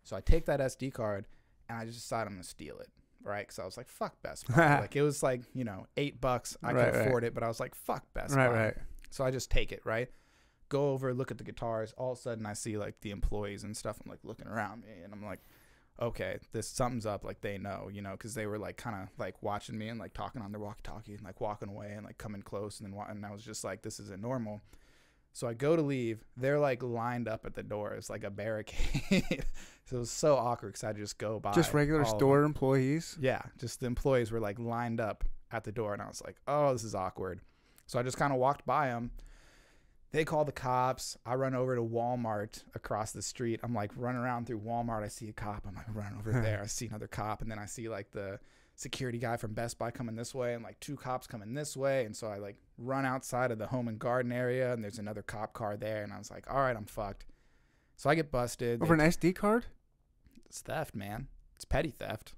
So I take that SD card, and I just decided I'm gonna steal it. Right, because I was like, "Fuck Best Buy." like it was like you know eight bucks. I Right, could right. afford it, but I was like, "Fuck Best Right, Buy." right. So I just take it, right? Go over, look at the guitars. All of a sudden, I see like the employees and stuff. I'm like looking around me, and I'm like, okay, this something's up. Like they know, you know, because they were like kind of like watching me and like talking on their walkie-talkie and like walking away and like coming close, and then wa- and I was just like, this isn't normal. So I go to leave. They're like lined up at the door. It's like a barricade. so it was so awkward because I just go by. Just regular all of them. store employees. Yeah, just the employees were like lined up at the door, and I was like, "Oh, this is awkward." So I just kind of walked by them. They call the cops. I run over to Walmart across the street. I'm like running around through Walmart. I see a cop. I'm like running over there. I see another cop, and then I see like the security guy from Best Buy coming this way, and like two cops coming this way. And so I like run outside of the home and garden area, and there's another cop car there. And I was like, "All right, I'm fucked." So I get busted. Over They- an SD card. it's theft, man. It's petty theft.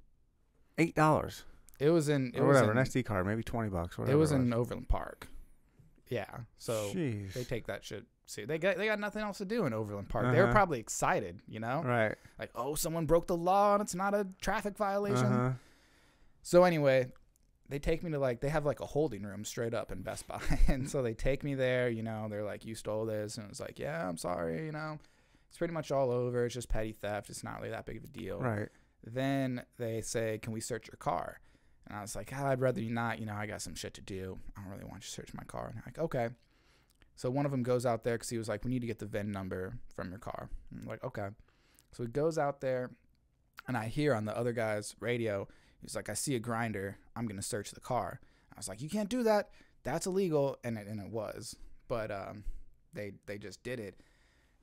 Eight dollars It was in. It or was whatever. in, An SD card, maybe twenty bucks. Whatever It was in Overland Park. Yeah. So Jeez. they take that shit. See, they got they got nothing else to do in Overland Park. They were Uh-huh. probably excited, you know, right. like oh, someone broke the law and it's not a traffic violation. Uh-huh. So anyway, they take me to like they have like a holding room straight up in Best Buy, and so they take me there. You know, they're like, "You stole this," and it's like, "Yeah, I'm sorry." You know, it's pretty much all over. It's just petty theft. It's not really that big of a deal. Right. Then they say, "Can we search your car?" And I was like, ah, "I'd rather you not. You know, I got some shit to do. I don't really want you to search my car." And they're like, "Okay." So one of them goes out there because he was like, "We need to get the VIN number from your car." And I'm like, "Okay." So he goes out there, and I hear on the other guy's radio, he's like, "I see a grinder. I'm gonna search the car." I was like, "You can't do that. That's illegal." And it and it was, but um, they they just did it,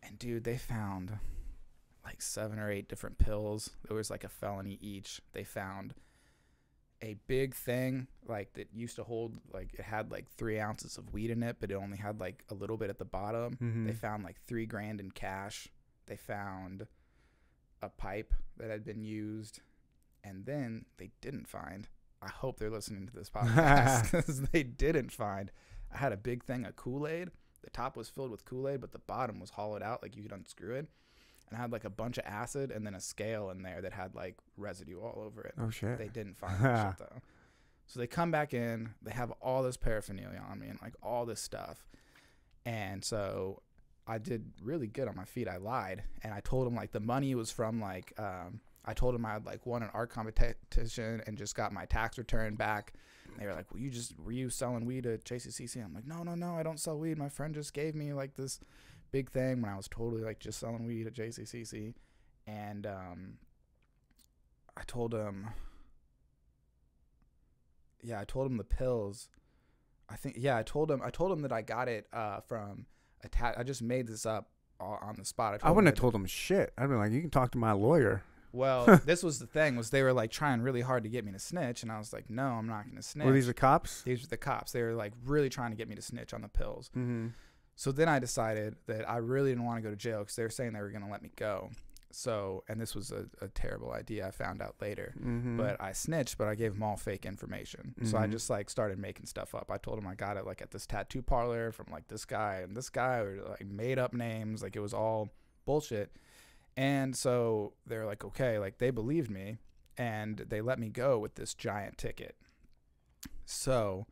and dude, they found like seven or eight different pills. There was like a felony each. They found a big thing like that used to hold like it had like three ounces of weed in it, but it only had like a little bit at the bottom. Mhm. They found like three grand in cash. They found a pipe that had been used, and then they didn't find. I hope they're listening to this podcast because they didn't find. I had a big thing of Kool Aid. The top was filled with Kool Aid, but the bottom was hollowed out, like you could unscrew it. And had like a bunch of acid and then a scale in there that had like residue all over it. Oh shit. They didn't find that shit though. So they come back in. They have all this paraphernalia on me and like all this stuff. And so I did really good on my feet. I lied and I told them like the money was from like um, I told them I had like won an art competition and just got my tax return back. And they were like, "Well, you just were you selling weed at JCCC?" I'm like, "No, no, no. I don't sell weed. My friend just gave me like this big thing when I was totally like just selling weed at JCCC." and um, I told him, yeah, I told him the pills. I think yeah, I told him I told him that I got it uh, from a tat. I just made this up on the spot. I him wouldn't have told him shit. I'd be like, you can talk to my lawyer. Well, this was the thing was they were like trying really hard to get me to snitch, and I was like, no, I'm not going to snitch. Were these the cops? These were the cops. They were like really trying to get me to snitch on the pills. Mm-hmm. So then I decided that I really didn't want to go to jail because they were saying they were going to let me go. So, and this was a, a terrible idea. I found out later. Mm-hmm. But I snitched, but I gave them all fake information. So I Mhm. just like started making stuff up. I told them I got it like at this tattoo parlor from like this guy and this guy, or like made up names. Like it was all bullshit. And so they're like, okay, like they believed me and they let me go with this giant ticket. So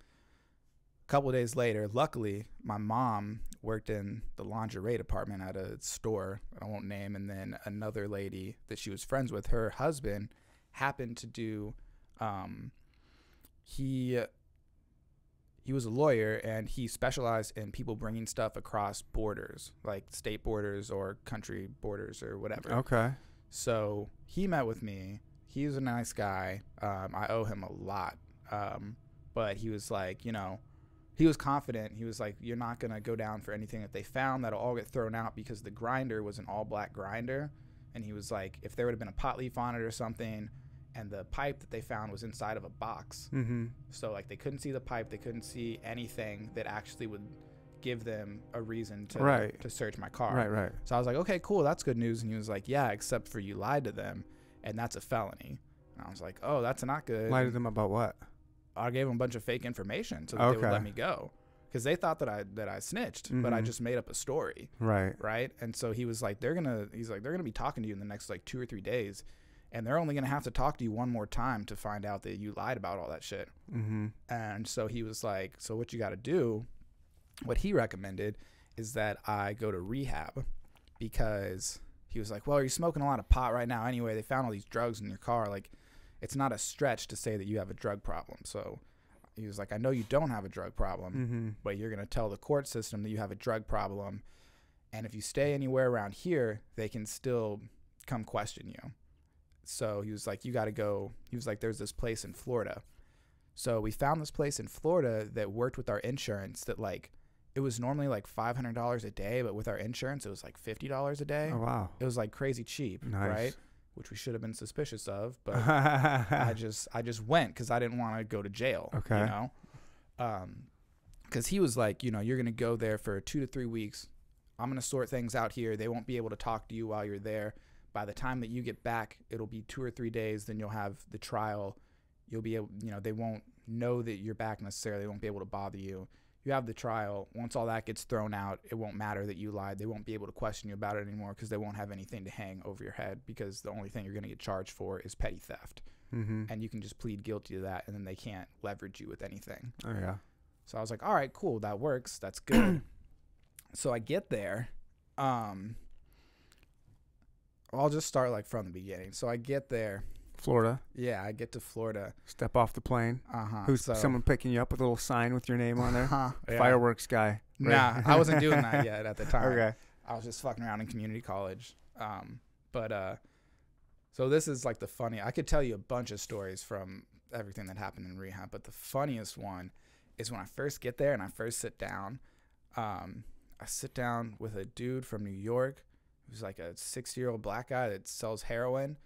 a couple of days later, luckily, my mom worked in the lingerie department at a store I won't name. And then another lady that she was friends with, her husband happened to do, um, he he was a lawyer and he specialized in people bringing stuff across borders, like state borders or country borders or whatever. Okay. So he met with me. He was a nice guy. Um, I owe him a lot. Um, but he was like, you know, he was confident. He was like, you're not going to go down for anything that they found. That'll all get thrown out because the grinder was an all black grinder. And he was like, if there would have been a pot leaf on it or something, and the pipe that they found was inside of a box. Mm-hmm. So, like, they couldn't see the pipe. They couldn't see anything that actually would give them a reason to, Right. to search my car. Right, right. So I was like, okay, cool, that's good news. And he was like, yeah, except for you lied to them, and that's a felony. And I was like, oh, that's not good. Lied to them about what? I gave them a bunch of fake information so that they would let me go, because they thought that I that I snitched, but I Mhm. just made up a story, Right. right? And so he was like, they're gonna, he's like, they're gonna be talking to you in the next like two or three days, and they're only gonna have to talk to you one more time to find out that you lied about all that shit. Mm-hmm. And so he was like, So what you got to do, what he recommended is that I go to rehab because he was like, Well, you're smoking a lot of pot right now anyway. They found all these drugs in your car. Like, it's not a stretch to say that you have a drug problem. So he was like, I know you don't have a drug problem, Mm-hmm. but you're going to tell the court system that you have a drug problem. And if you stay anywhere around here, they can still come question you. So he was like, You got to go. He was like, There's this place in Florida. So we found this place in Florida that worked with our insurance that, like, it was normally like $500 a day, but with our insurance, it was like $50 a day. Oh wow. It was like crazy cheap, Nice. right? Which we should have been suspicious of, but I just I just went because I didn't want to go to jail. Okay. You know, um, because he was like, you know, you're gonna go there for two to three weeks. I'm gonna sort things out here. They won't be able to talk to you while you're there. By the time that you get back, it'll be two or three days. Then you'll have the trial. You'll be able, you know, they won't know that you're back necessarily. They won't be able to bother you. You have the trial. Once all that gets thrown out, it won't matter that you lied. They won't be able to question you about it anymore because they won't have anything to hang over your head because the only thing you're going to get charged for is petty theft. mm-hmm. And you can just plead guilty to that and then they can't leverage you with anything. Oh yeah. So I was like, all right, cool. That works. That's good. so I get there. Um, I'll just start like from the beginning. So I get there. Florida. Yeah, I get to Florida. Step off the plane. Uh huh. Who's someone picking you up with a little sign with your name on there? Uh-huh, yeah. Fireworks guy. Nah, I wasn't doing that yet at the time. Okay. I was just fucking around in community college. Um, but uh, so this is like the funny. I could tell you a bunch of stories from everything that happened in rehab, but the funniest one is when I first get there and I first sit down. Um, I sit down with a dude from New York who's like a 60 year old black guy that sells heroin,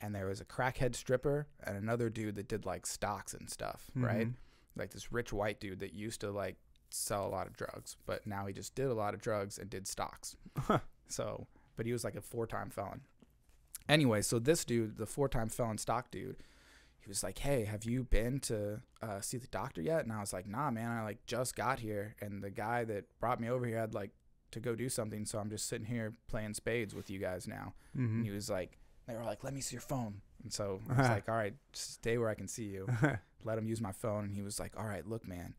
and there was a crackhead stripper and another dude that did like stocks and stuff, right? Mhm. Like this rich white dude that used to like sell a lot of drugs, but now he just did a lot of drugs and did stocks. so, but he was like a four time felon. Anyway, so this dude, the four time felon stock dude, he was like, "Hey, have you been to uh, see the doctor yet?" And I was like, "Nah, man. I like just got here, and the guy that brought me over here had like to go do something, so I'm just sitting here playing spades with you guys now." Mhm. And he was like, "They were like, let me see your phone." And so I was uh-huh. like, "All right, stay where I can see you." Uh-huh. let him use my phone and he was like all right look man.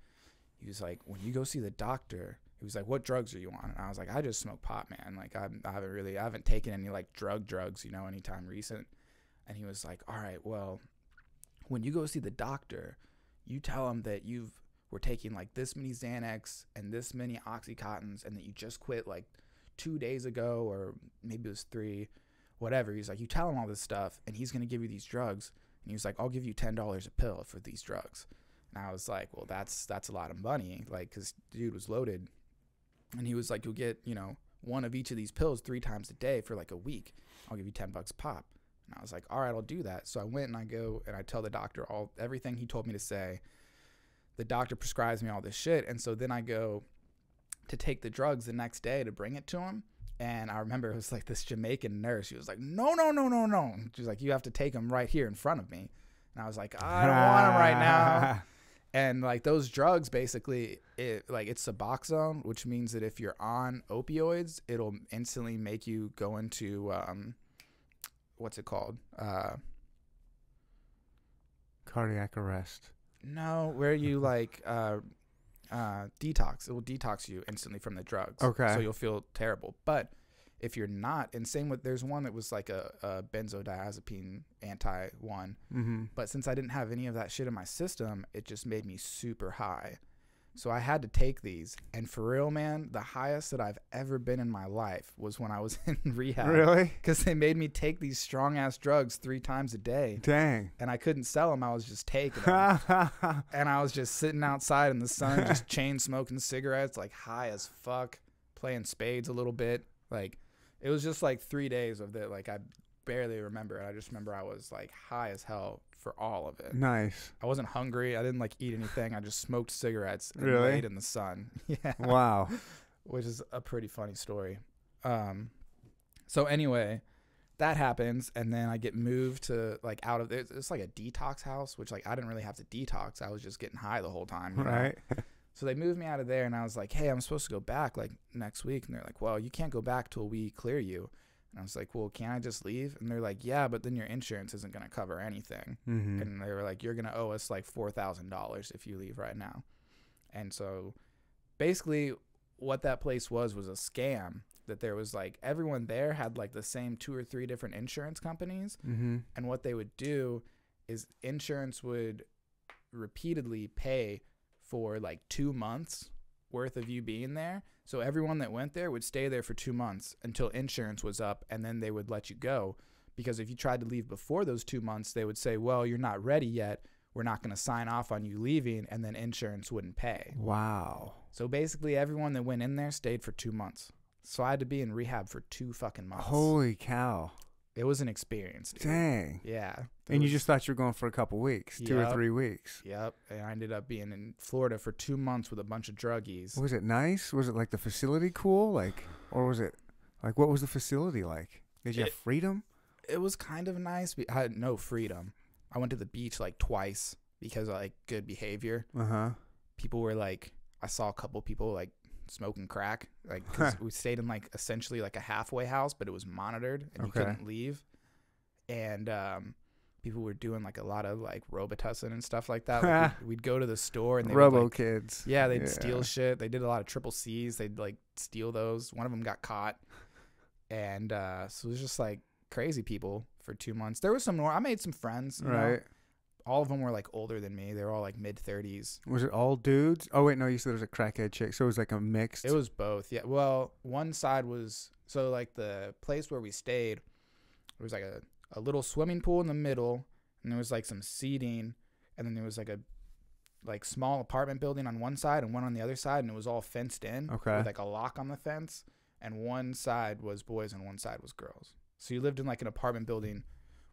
He was like when you go see the doctor he was like what drugs are you on? And i was like i just smoke pot man. Like I'm, i haven't really i haven't taken any like drug drugs you know anytime recent. And he was like all right well when you go see the doctor you tell him that you've were taking like this many xanax and this many oxycontins and that you just quit like two days ago or maybe it was three whatever. He's like, you tell him all this stuff, and he's gonna give you these drugs. And he was like, I'll give you ten dollars a pill for these drugs. And I was like, well, that's that's a lot of money, like, cause dude was loaded, and he was like, you'll get you know one of each of these pills three times a day for like a week. I'll give you ten bucks pop. And I was like, all right, I'll do that. So I went and I go and I tell the doctor all everything he told me to say. The doctor prescribes me all this shit, and so then I go to take the drugs the next day to bring it to him. And I remember it was like this Jamaican nurse. She was like, "No, no, no, no, no." She was like, "You have to take him right here in front of me." And I was like, "I don't want him right now." And like those drugs, basically, it like it's Suboxone, which means that if you're on opioids, it'll instantly make you go into um, what's it called? Uh, Cardiac arrest. no, where you like uh, uh, detox. It will detox you instantly from the drugs. Okay. So you'll feel terrible. But if you're not, and same with there's one that was like a, a benzodiazepine anti one. Mm-hmm. But since I didn't have any of that shit in my system, it just made me super high. So I had to take these. And for real, man, the highest that I've ever been in my life was when I was in rehab. Really? Because they made me take these strong ass drugs three times a day. Dang. And I couldn't sell them. I was just taking them. and I was just sitting outside in the sun, just chain smoking cigarettes, like high as fuck, playing spades a little bit. Like it was just like three days of that. Like I barely remember it. I just remember I was like high as hell for all of it. nice. I wasn't hungry. I didn't like eat anything. I just smoked cigarettes and Really? laid in the sun. Yeah, Wow. which is a pretty funny story. Um, so anyway, that happens, and then I get moved to like out of it's, it's like a detox house, which like I didn't really have to detox. I was just getting high the whole time. Right. So they moved me out of there, and I was like, "Hey, I'm supposed to go back like next week." And they're like, "Well, you can't go back till we clear you." And I was like, "Well, can I just leave?" And they're like, "Yeah, but then your insurance isn't gonna cover anything." Mm-hmm. And they were like, "You're gonna owe us like four thousand dollars if you leave right now." And so, basically, what that place was was a scam. That there was like everyone there had like the same two or three different insurance companies, Mm-hmm. and what they would do is insurance would repeatedly pay for like two months worth of you being there. So everyone that went there would stay there for two months until insurance was up, and then they would let you go. Because if you tried to leave before those two months, they would say, "Well, you're not ready yet. We're not going to sign off on you leaving," and then insurance wouldn't pay. Wow. So basically, everyone that went in there stayed for two months. So I had to be in rehab for two fucking months. Holy cow. It was an experience, dude. Dang. Yeah. It And you just thought you were going for a couple weeks, two or three weeks. Yep. And I ended up being in Florida for two months with a bunch of druggies. Was it nice? Was it like the facility cool? Like, or was it like what was the facility like? Did you have freedom? It was kind of nice. I had no freedom. I went to the beach like twice because of like good behavior. Uh huh. People were like, I saw a couple people like smoking crack. Like 'cause we stayed in like essentially like a halfway house, but it was monitored and you Okay. couldn't leave. And um, people were doing like a lot of like Robitussin and stuff like that. Like, we'd, we'd go to the store and they would, Robo like, kids. Yeah, they'd steal shit. They did a lot of triple C's. They'd like steal those. One of them got caught, and uh, so it was just like crazy people for two months. There was some more. I made some friends. you know. Right. All of them were like older than me. They were all like mid thirties. Was it all dudes? Oh wait, no. You said there was a crackhead chick, so it was like a mixed. It was both. Yeah. Well, one side was so like the place where we stayed. There was like a a little swimming pool in the middle, and there was like some seating, and then there was like a like small apartment building on one side and one on the other side, and it was all fenced in Okay. with like a lock on the fence. And one side was boys and one side was girls. So you lived in like an apartment building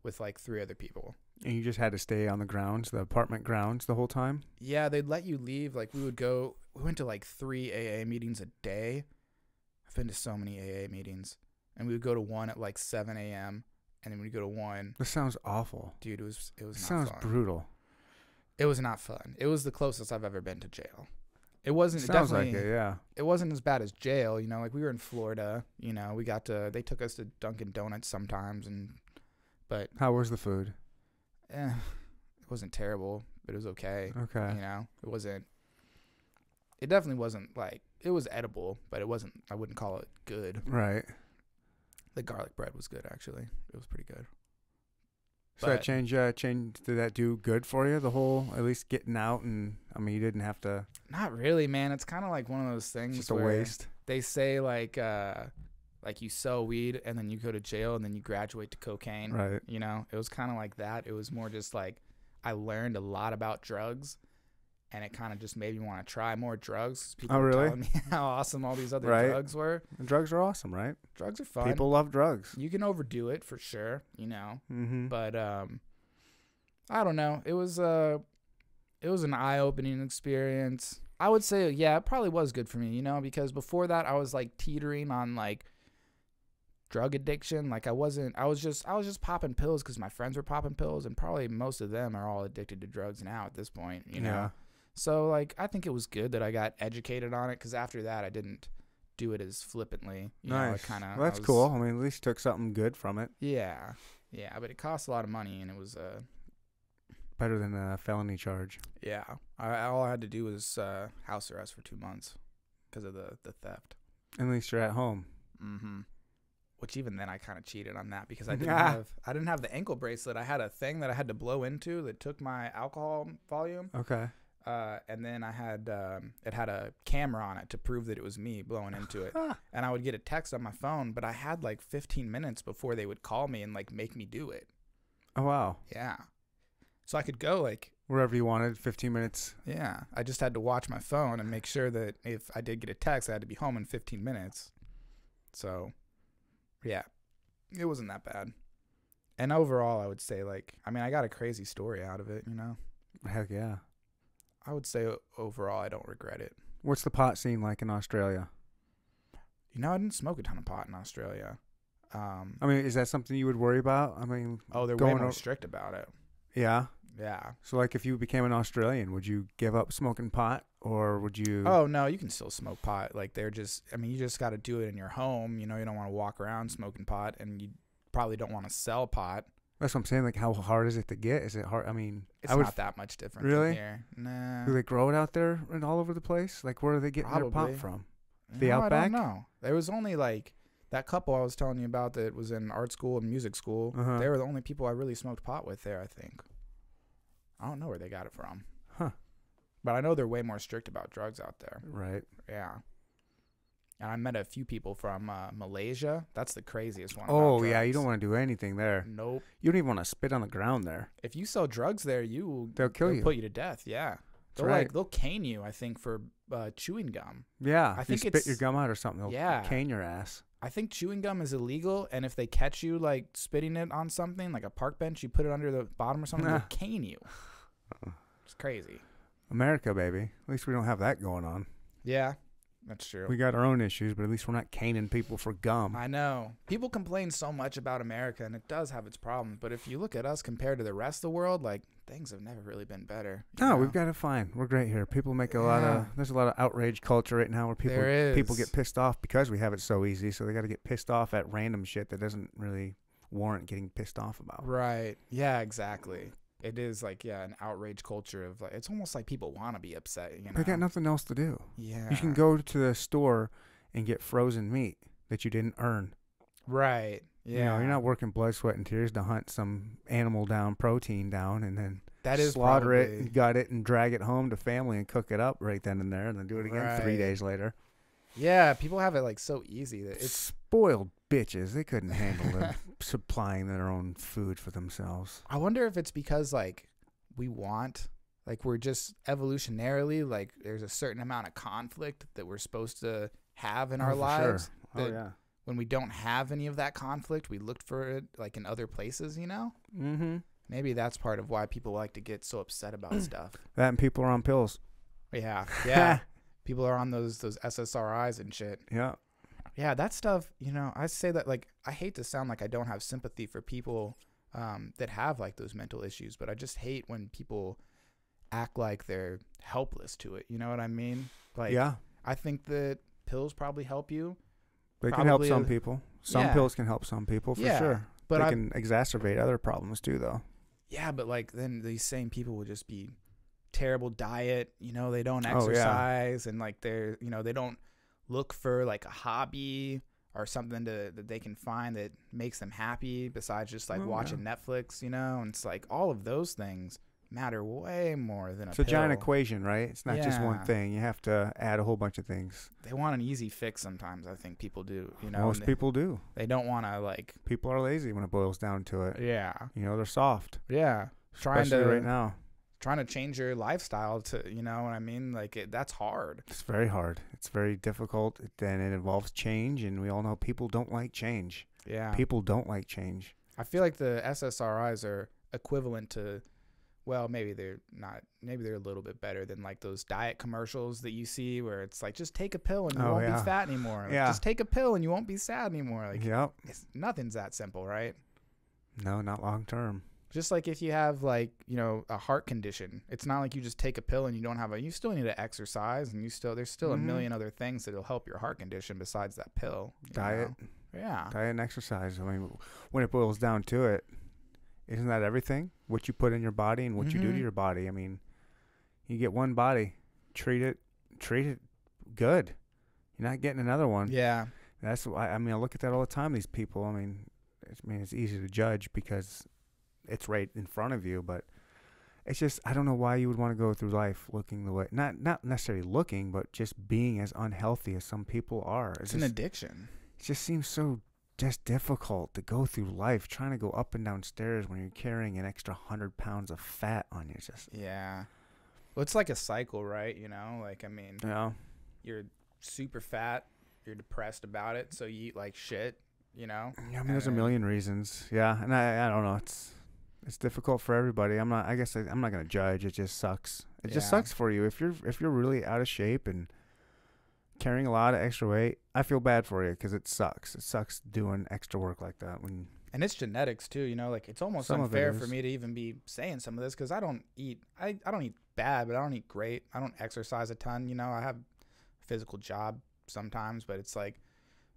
with like three other people. And you just had to stay on the grounds, the apartment grounds, the whole time. Yeah, they'd let you leave. Like we would go. We went to like three AA meetings a day. I've been to so many AA meetings, and we would go to one at like 7 a.m. and then we'd go to one. This sounds awful. Dude, it was it was not sounds fun. brutal. it was not fun. It was the closest I've ever been to jail. It wasn't Sounds definitely. like it, yeah. It wasn't as bad as jail. You know, like we were in Florida. You know, we got to. They took us to Dunkin' Donuts sometimes, and but How was the food? Eh, it wasn't terrible. But it was okay. Okay. You know, it wasn't. It definitely wasn't like it was edible, but it wasn't. I wouldn't call it good. Right. The garlic bread was good, actually. It was pretty good. So that But- change, uh, change, did that do good for you? The whole, at least getting out, and I mean, you didn't have to. Not really, man. It's kind of like one of those things. just a waste. They say like, uh, like you sell weed and then you go to jail and then you graduate to cocaine. Right. You know, it was kind of like that. It was more just like I learned a lot about drugs, and it kind of just made me want to try more drugs. People Oh, were really? telling me how awesome all these other Right. drugs were. And drugs are awesome, right? Drugs are fun. People love drugs. you can overdo it for sure. You know, Mm-hmm. but um, I don't know. It was uh, it was an eye-opening experience. I would say, yeah, it probably was good for me. You know, because before that, I was like teetering on like drug addiction. Like I wasn't. I was just. I was just popping pills because my friends were popping pills, and probably most of them are all addicted to drugs now at this point. You know. Yeah. So like, I think it was good that I got educated on it because after that, I didn't do it as flippantly. You nice. kind of. well, that's cool. I mean, at least took something good from it. Yeah. Yeah, but it cost a lot of money, and it was uh Better than a felony charge. Yeah, I, all I had to do was uh, house arrest for two months because of the the theft. At least you're at home. Mm-hmm. Which even then I kind of cheated on that because I didn't have I didn't have the ankle bracelet. I had a thing that I had to blow into that took my alcohol volume, Okay. uh, and then I had um, it had a camera on it to prove that it was me blowing into it. And I would get a text on my phone, but I had like 15 minutes before they would call me and like make me do it. Oh wow. Yeah, so I could go like Wherever you wanted, 15 minutes. Yeah, I just had to watch my phone and make sure that if I did get a text, I had to be home in 15 minutes. So, yeah, it wasn't that bad. And overall, I would say, like, I mean, I got a crazy story out of it, you know? Heck yeah. I would say overall, I don't regret it. What's the pot scene like in Australia? You know, I didn't smoke a ton of pot in Australia. Um, I mean, is that something you would worry about? I mean, oh, they're way more o- strict about it. yeah. Yeah. So, like, if you became an Australian, would you give up smoking pot, or would you? Oh no, you can still smoke pot. Like they're just I mean, you just got to do it in your home, you know, you don't want to walk around smoking pot and you probably don't want to sell pot. that's what I'm saying. Like, how hard is it to get? Is it hard? I mean, It's I would. not that much different Really? here. Nah. do they grow it out there and all over the place? Like, where are they getting their Probably. pot from? the No, I Outback? don't know. There was only like that couple I was telling you about that was in art school and music school. Uh-huh. They were the only people I really smoked pot with there, I think. I don't know where they got it from. Huh. But I know they're way more strict about drugs out there. Right. Yeah. And I met a few people from uh, Malaysia. That's the craziest one. Oh yeah, you don't want to do anything there. Nope. You don't even want to spit on the ground there. If you sell drugs there, you They'll kill you. put you to death. Yeah. They'll right. like they'll cane you. I think for uh, chewing gum. Yeah, I if you think spit your gum out or something, they'll Yeah. cane your ass. I think chewing gum is illegal, and if they catch you like spitting it on something, like a park bench, you put it under the bottom or something, they'll cane you. It's crazy. America, baby. At least we don't have that going on. Yeah, that's true. We got our own issues, but at least we're not caning people for gum. I know. People complain so much about America, and it does have its problems. But if you look at us compared to the rest of the world, like things have never really been better. No, know? we've got it fine. We're great here. People make a lot of. There's a lot of outrage culture right now where people people get pissed off because we have it so easy. So they got to get pissed off at random shit that doesn't really warrant getting pissed off about. Right. Yeah, exactly. It is like yeah, an outrage culture of like it's almost like people want to be upset. You know. They got nothing else to do. Yeah. You can go to the store and get frozen meat that you didn't earn. Right. Yeah. You know, you're not working blood, sweat, and tears to hunt some animal down, protein down, and then That is slaughter it, probably- and gut it, and drag it home to family and cook it up right then and there, and then do it again three days later. Yeah, people have it like so easy that it's spoiled bitches. They couldn't handle them supplying their own food for themselves. I wonder if it's because like we want like we're just evolutionarily like there's a certain amount of conflict that we're supposed to have in Oh, our for sure. lives. Oh yeah. When we don't have any of that conflict, we looked for it like in other places, you know? Mm-hmm. Maybe that's part of why people like to get so upset about stuff. That and people are on pills. Yeah. Yeah. people are on those those SSRIs and shit. yeah. Yeah, that stuff, you know, I say that like I hate to sound like I don't have sympathy for people um, that have like those mental issues, but I just hate when people act like they're helpless to it. You know what I mean? Like yeah. I think that pills probably help you, They can help some people. Some Yeah. pills can help some people for Yeah, sure. but they I can exacerbate other problems too, though. yeah, but like then these same people would just be terrible diet, you know, they don't Oh, yeah. exercise and like they're, you know, they don't look for like a hobby or something to that they can find that makes them happy besides just like Oh, yeah. watching Netflix, you know? And it's like all of those things matter way more than a It's a giant equation, right? It's not just one thing. You have to add a whole bunch of things. They want an easy fix sometimes. I think people do. You know, Most they, people do. they don't want to like. People are lazy when it boils down to it. Yeah, You know, they're soft. yeah. Trying Especially to right now. Trying to change your lifestyle to you know what I mean. Like it, that's hard. It's very hard. It's very difficult. Then it involves change, and we all know people don't like change. Yeah. People don't like change. I feel like the SSRIs are equivalent to, well, maybe they're not. Maybe they're a little bit better than like those diet commercials that you see where it's like just take a pill and you Oh, won't yeah. be fat anymore. Like, Yeah. Just take a pill and you won't be sad anymore. Like yep. it's, nothing's that simple, right? No, not long term. Just like if you have like you know a heart condition, it's not like you just take a pill and you don't have a. You still need to exercise and you still there's still Mhm. a million other things that'll help your heart condition besides that pill. Diet, know? Yeah. diet, and exercise. I mean, when it boils down to it, isn't that everything? What you put in your body and what you do to Mhm. your body. I mean, you get one body, treat it, treat it good. You're not getting another one. Yeah. That's why I mean I look at that all the time. These people. I mean, it's, I mean it's easy to judge because it's right in front of you, but it's just I don't know why you would want to go through life looking the way not not necessarily looking, but just being as unhealthy as some people are. It It's an addiction. it just seems so just difficult to go through life trying to go up and down stairs when you're carrying an extra hundred pounds of fat on you. Just Yeah. Well, it's like a cycle, right? You know, like I mean, know, you're super fat, you're depressed about it, so you eat like shit. You know. Yeah, I mean, there's a million reasons. Yeah, and I, I don't know. It's it's difficult for everybody. I'm not. I guess I, I'm not gonna judge. It just sucks. It just sucks for you if you're if you're really out of shape and carrying a lot of extra weight. I feel bad for you because it sucks. It sucks doing extra work like that when And it's genetics too, you know. Like it's almost Some of it unfair for me to even be saying some of this because I don't eat. I I don't eat bad, but I don't eat great. I don't exercise a ton. You know, I have a physical job sometimes, but it's like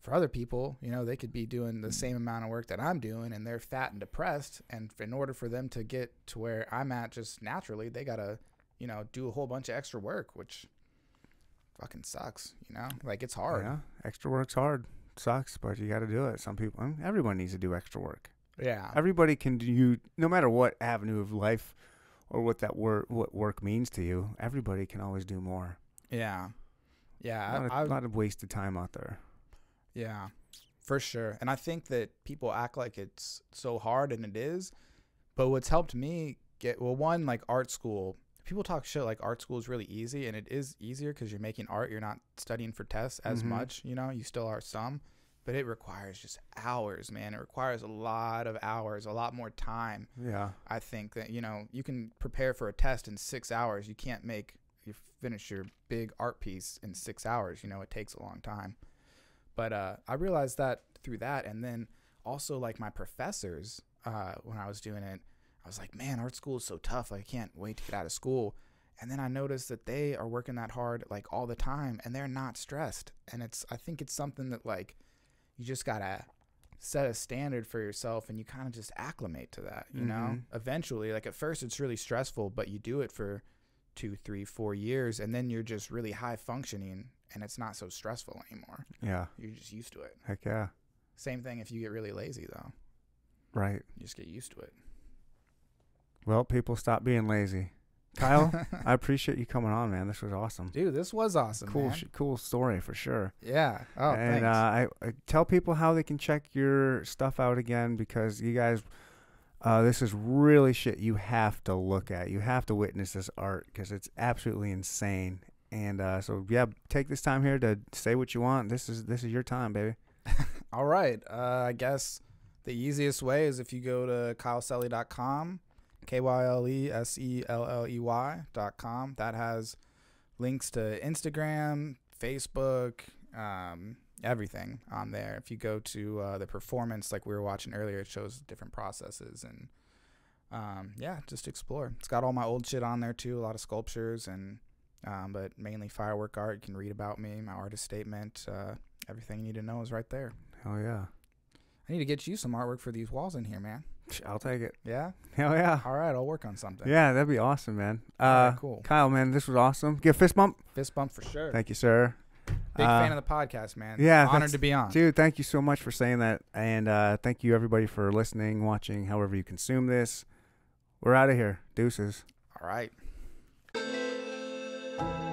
for other people, you know, they could be doing the same amount of work that I'm doing, and they're fat and depressed. And in order for them to get to where I'm at, just naturally, they gotta, you know, do a whole bunch of extra work, which fucking sucks. You know, like it's hard. yeah, extra work's hard. Sucks, but you got to do it. Some people, I mean, everyone needs to do extra work. Yeah. Everybody can do you, no matter what avenue of life or what that work what work means to you. Everybody can always do more. Yeah. A Yeah. lot, of, I, I, lot of wasted time out there. Yeah, for sure. And I think that people act like it's so hard, and it is. But what's helped me get well, one like art school. People talk shit like art school is really easy, and it is easier because you're making art. You're not studying for tests as Mhm. much. You know, you still are some, but it requires just hours, man. It requires a lot of hours, a lot more time. Yeah. I think that you know you can prepare for a test in six hours. You can't make you finish your big art piece in six hours. You know it takes a long time. But uh, I realized that through that, and then also like my professors uh, when I was doing it, I was like, man, art school is so tough. Like, I can't wait to get out of school. And then I noticed that they are working that hard like all the time, and they're not stressed. And it's I think it's something that like you just gotta set a standard for yourself and you kind of just acclimate to that you know Mhm. eventually like at first it's really stressful but you do it for two three four years and then you're just really high functioning and it's not so stressful anymore Yeah. you're just used to it Heck yeah. same thing if you get really lazy though Right. you just get used to it Well, people stop being lazy. Kyle, I appreciate you coming on, man. This was awesome. dude this was awesome cool, cool story for sure. yeah oh and thanks. uh, I, I tell people how they can check your stuff out again because you guys, uh, this is really shit you have to look at. You have to witness this art because it's absolutely insane. And uh, so yeah, take this time here to say what you want. This is this is your time, baby. All right. Uh, I guess the easiest way is if you go to kyleselley.com, K Y L E S E L L E Y.com. That has links to Instagram, Facebook, um, everything on there. If you go to uh, the performance, like we were watching earlier, it shows different processes and um, yeah, just explore. It's got all my old shit on there too, a lot of sculptures and um, but mainly firework art. You can read about me, my artist statement, uh, everything you need to know is right there. Hell yeah, I need to get you some artwork for these walls in here, man. I'll take it. Yeah. Hell yeah, All right, I'll work on something. yeah, that'd be awesome, man. Uh, right, cool. Kyle, man, this was awesome. Give a fist bump. Fist bump for sure. Thank you, sir. Big Uh, fan of the podcast, man. yeah, Honored to be on. Dude, thank you so much for saying that. And uh, thank you, everybody, for listening, watching, however you consume this. We're out of here. Deuces. All right thank you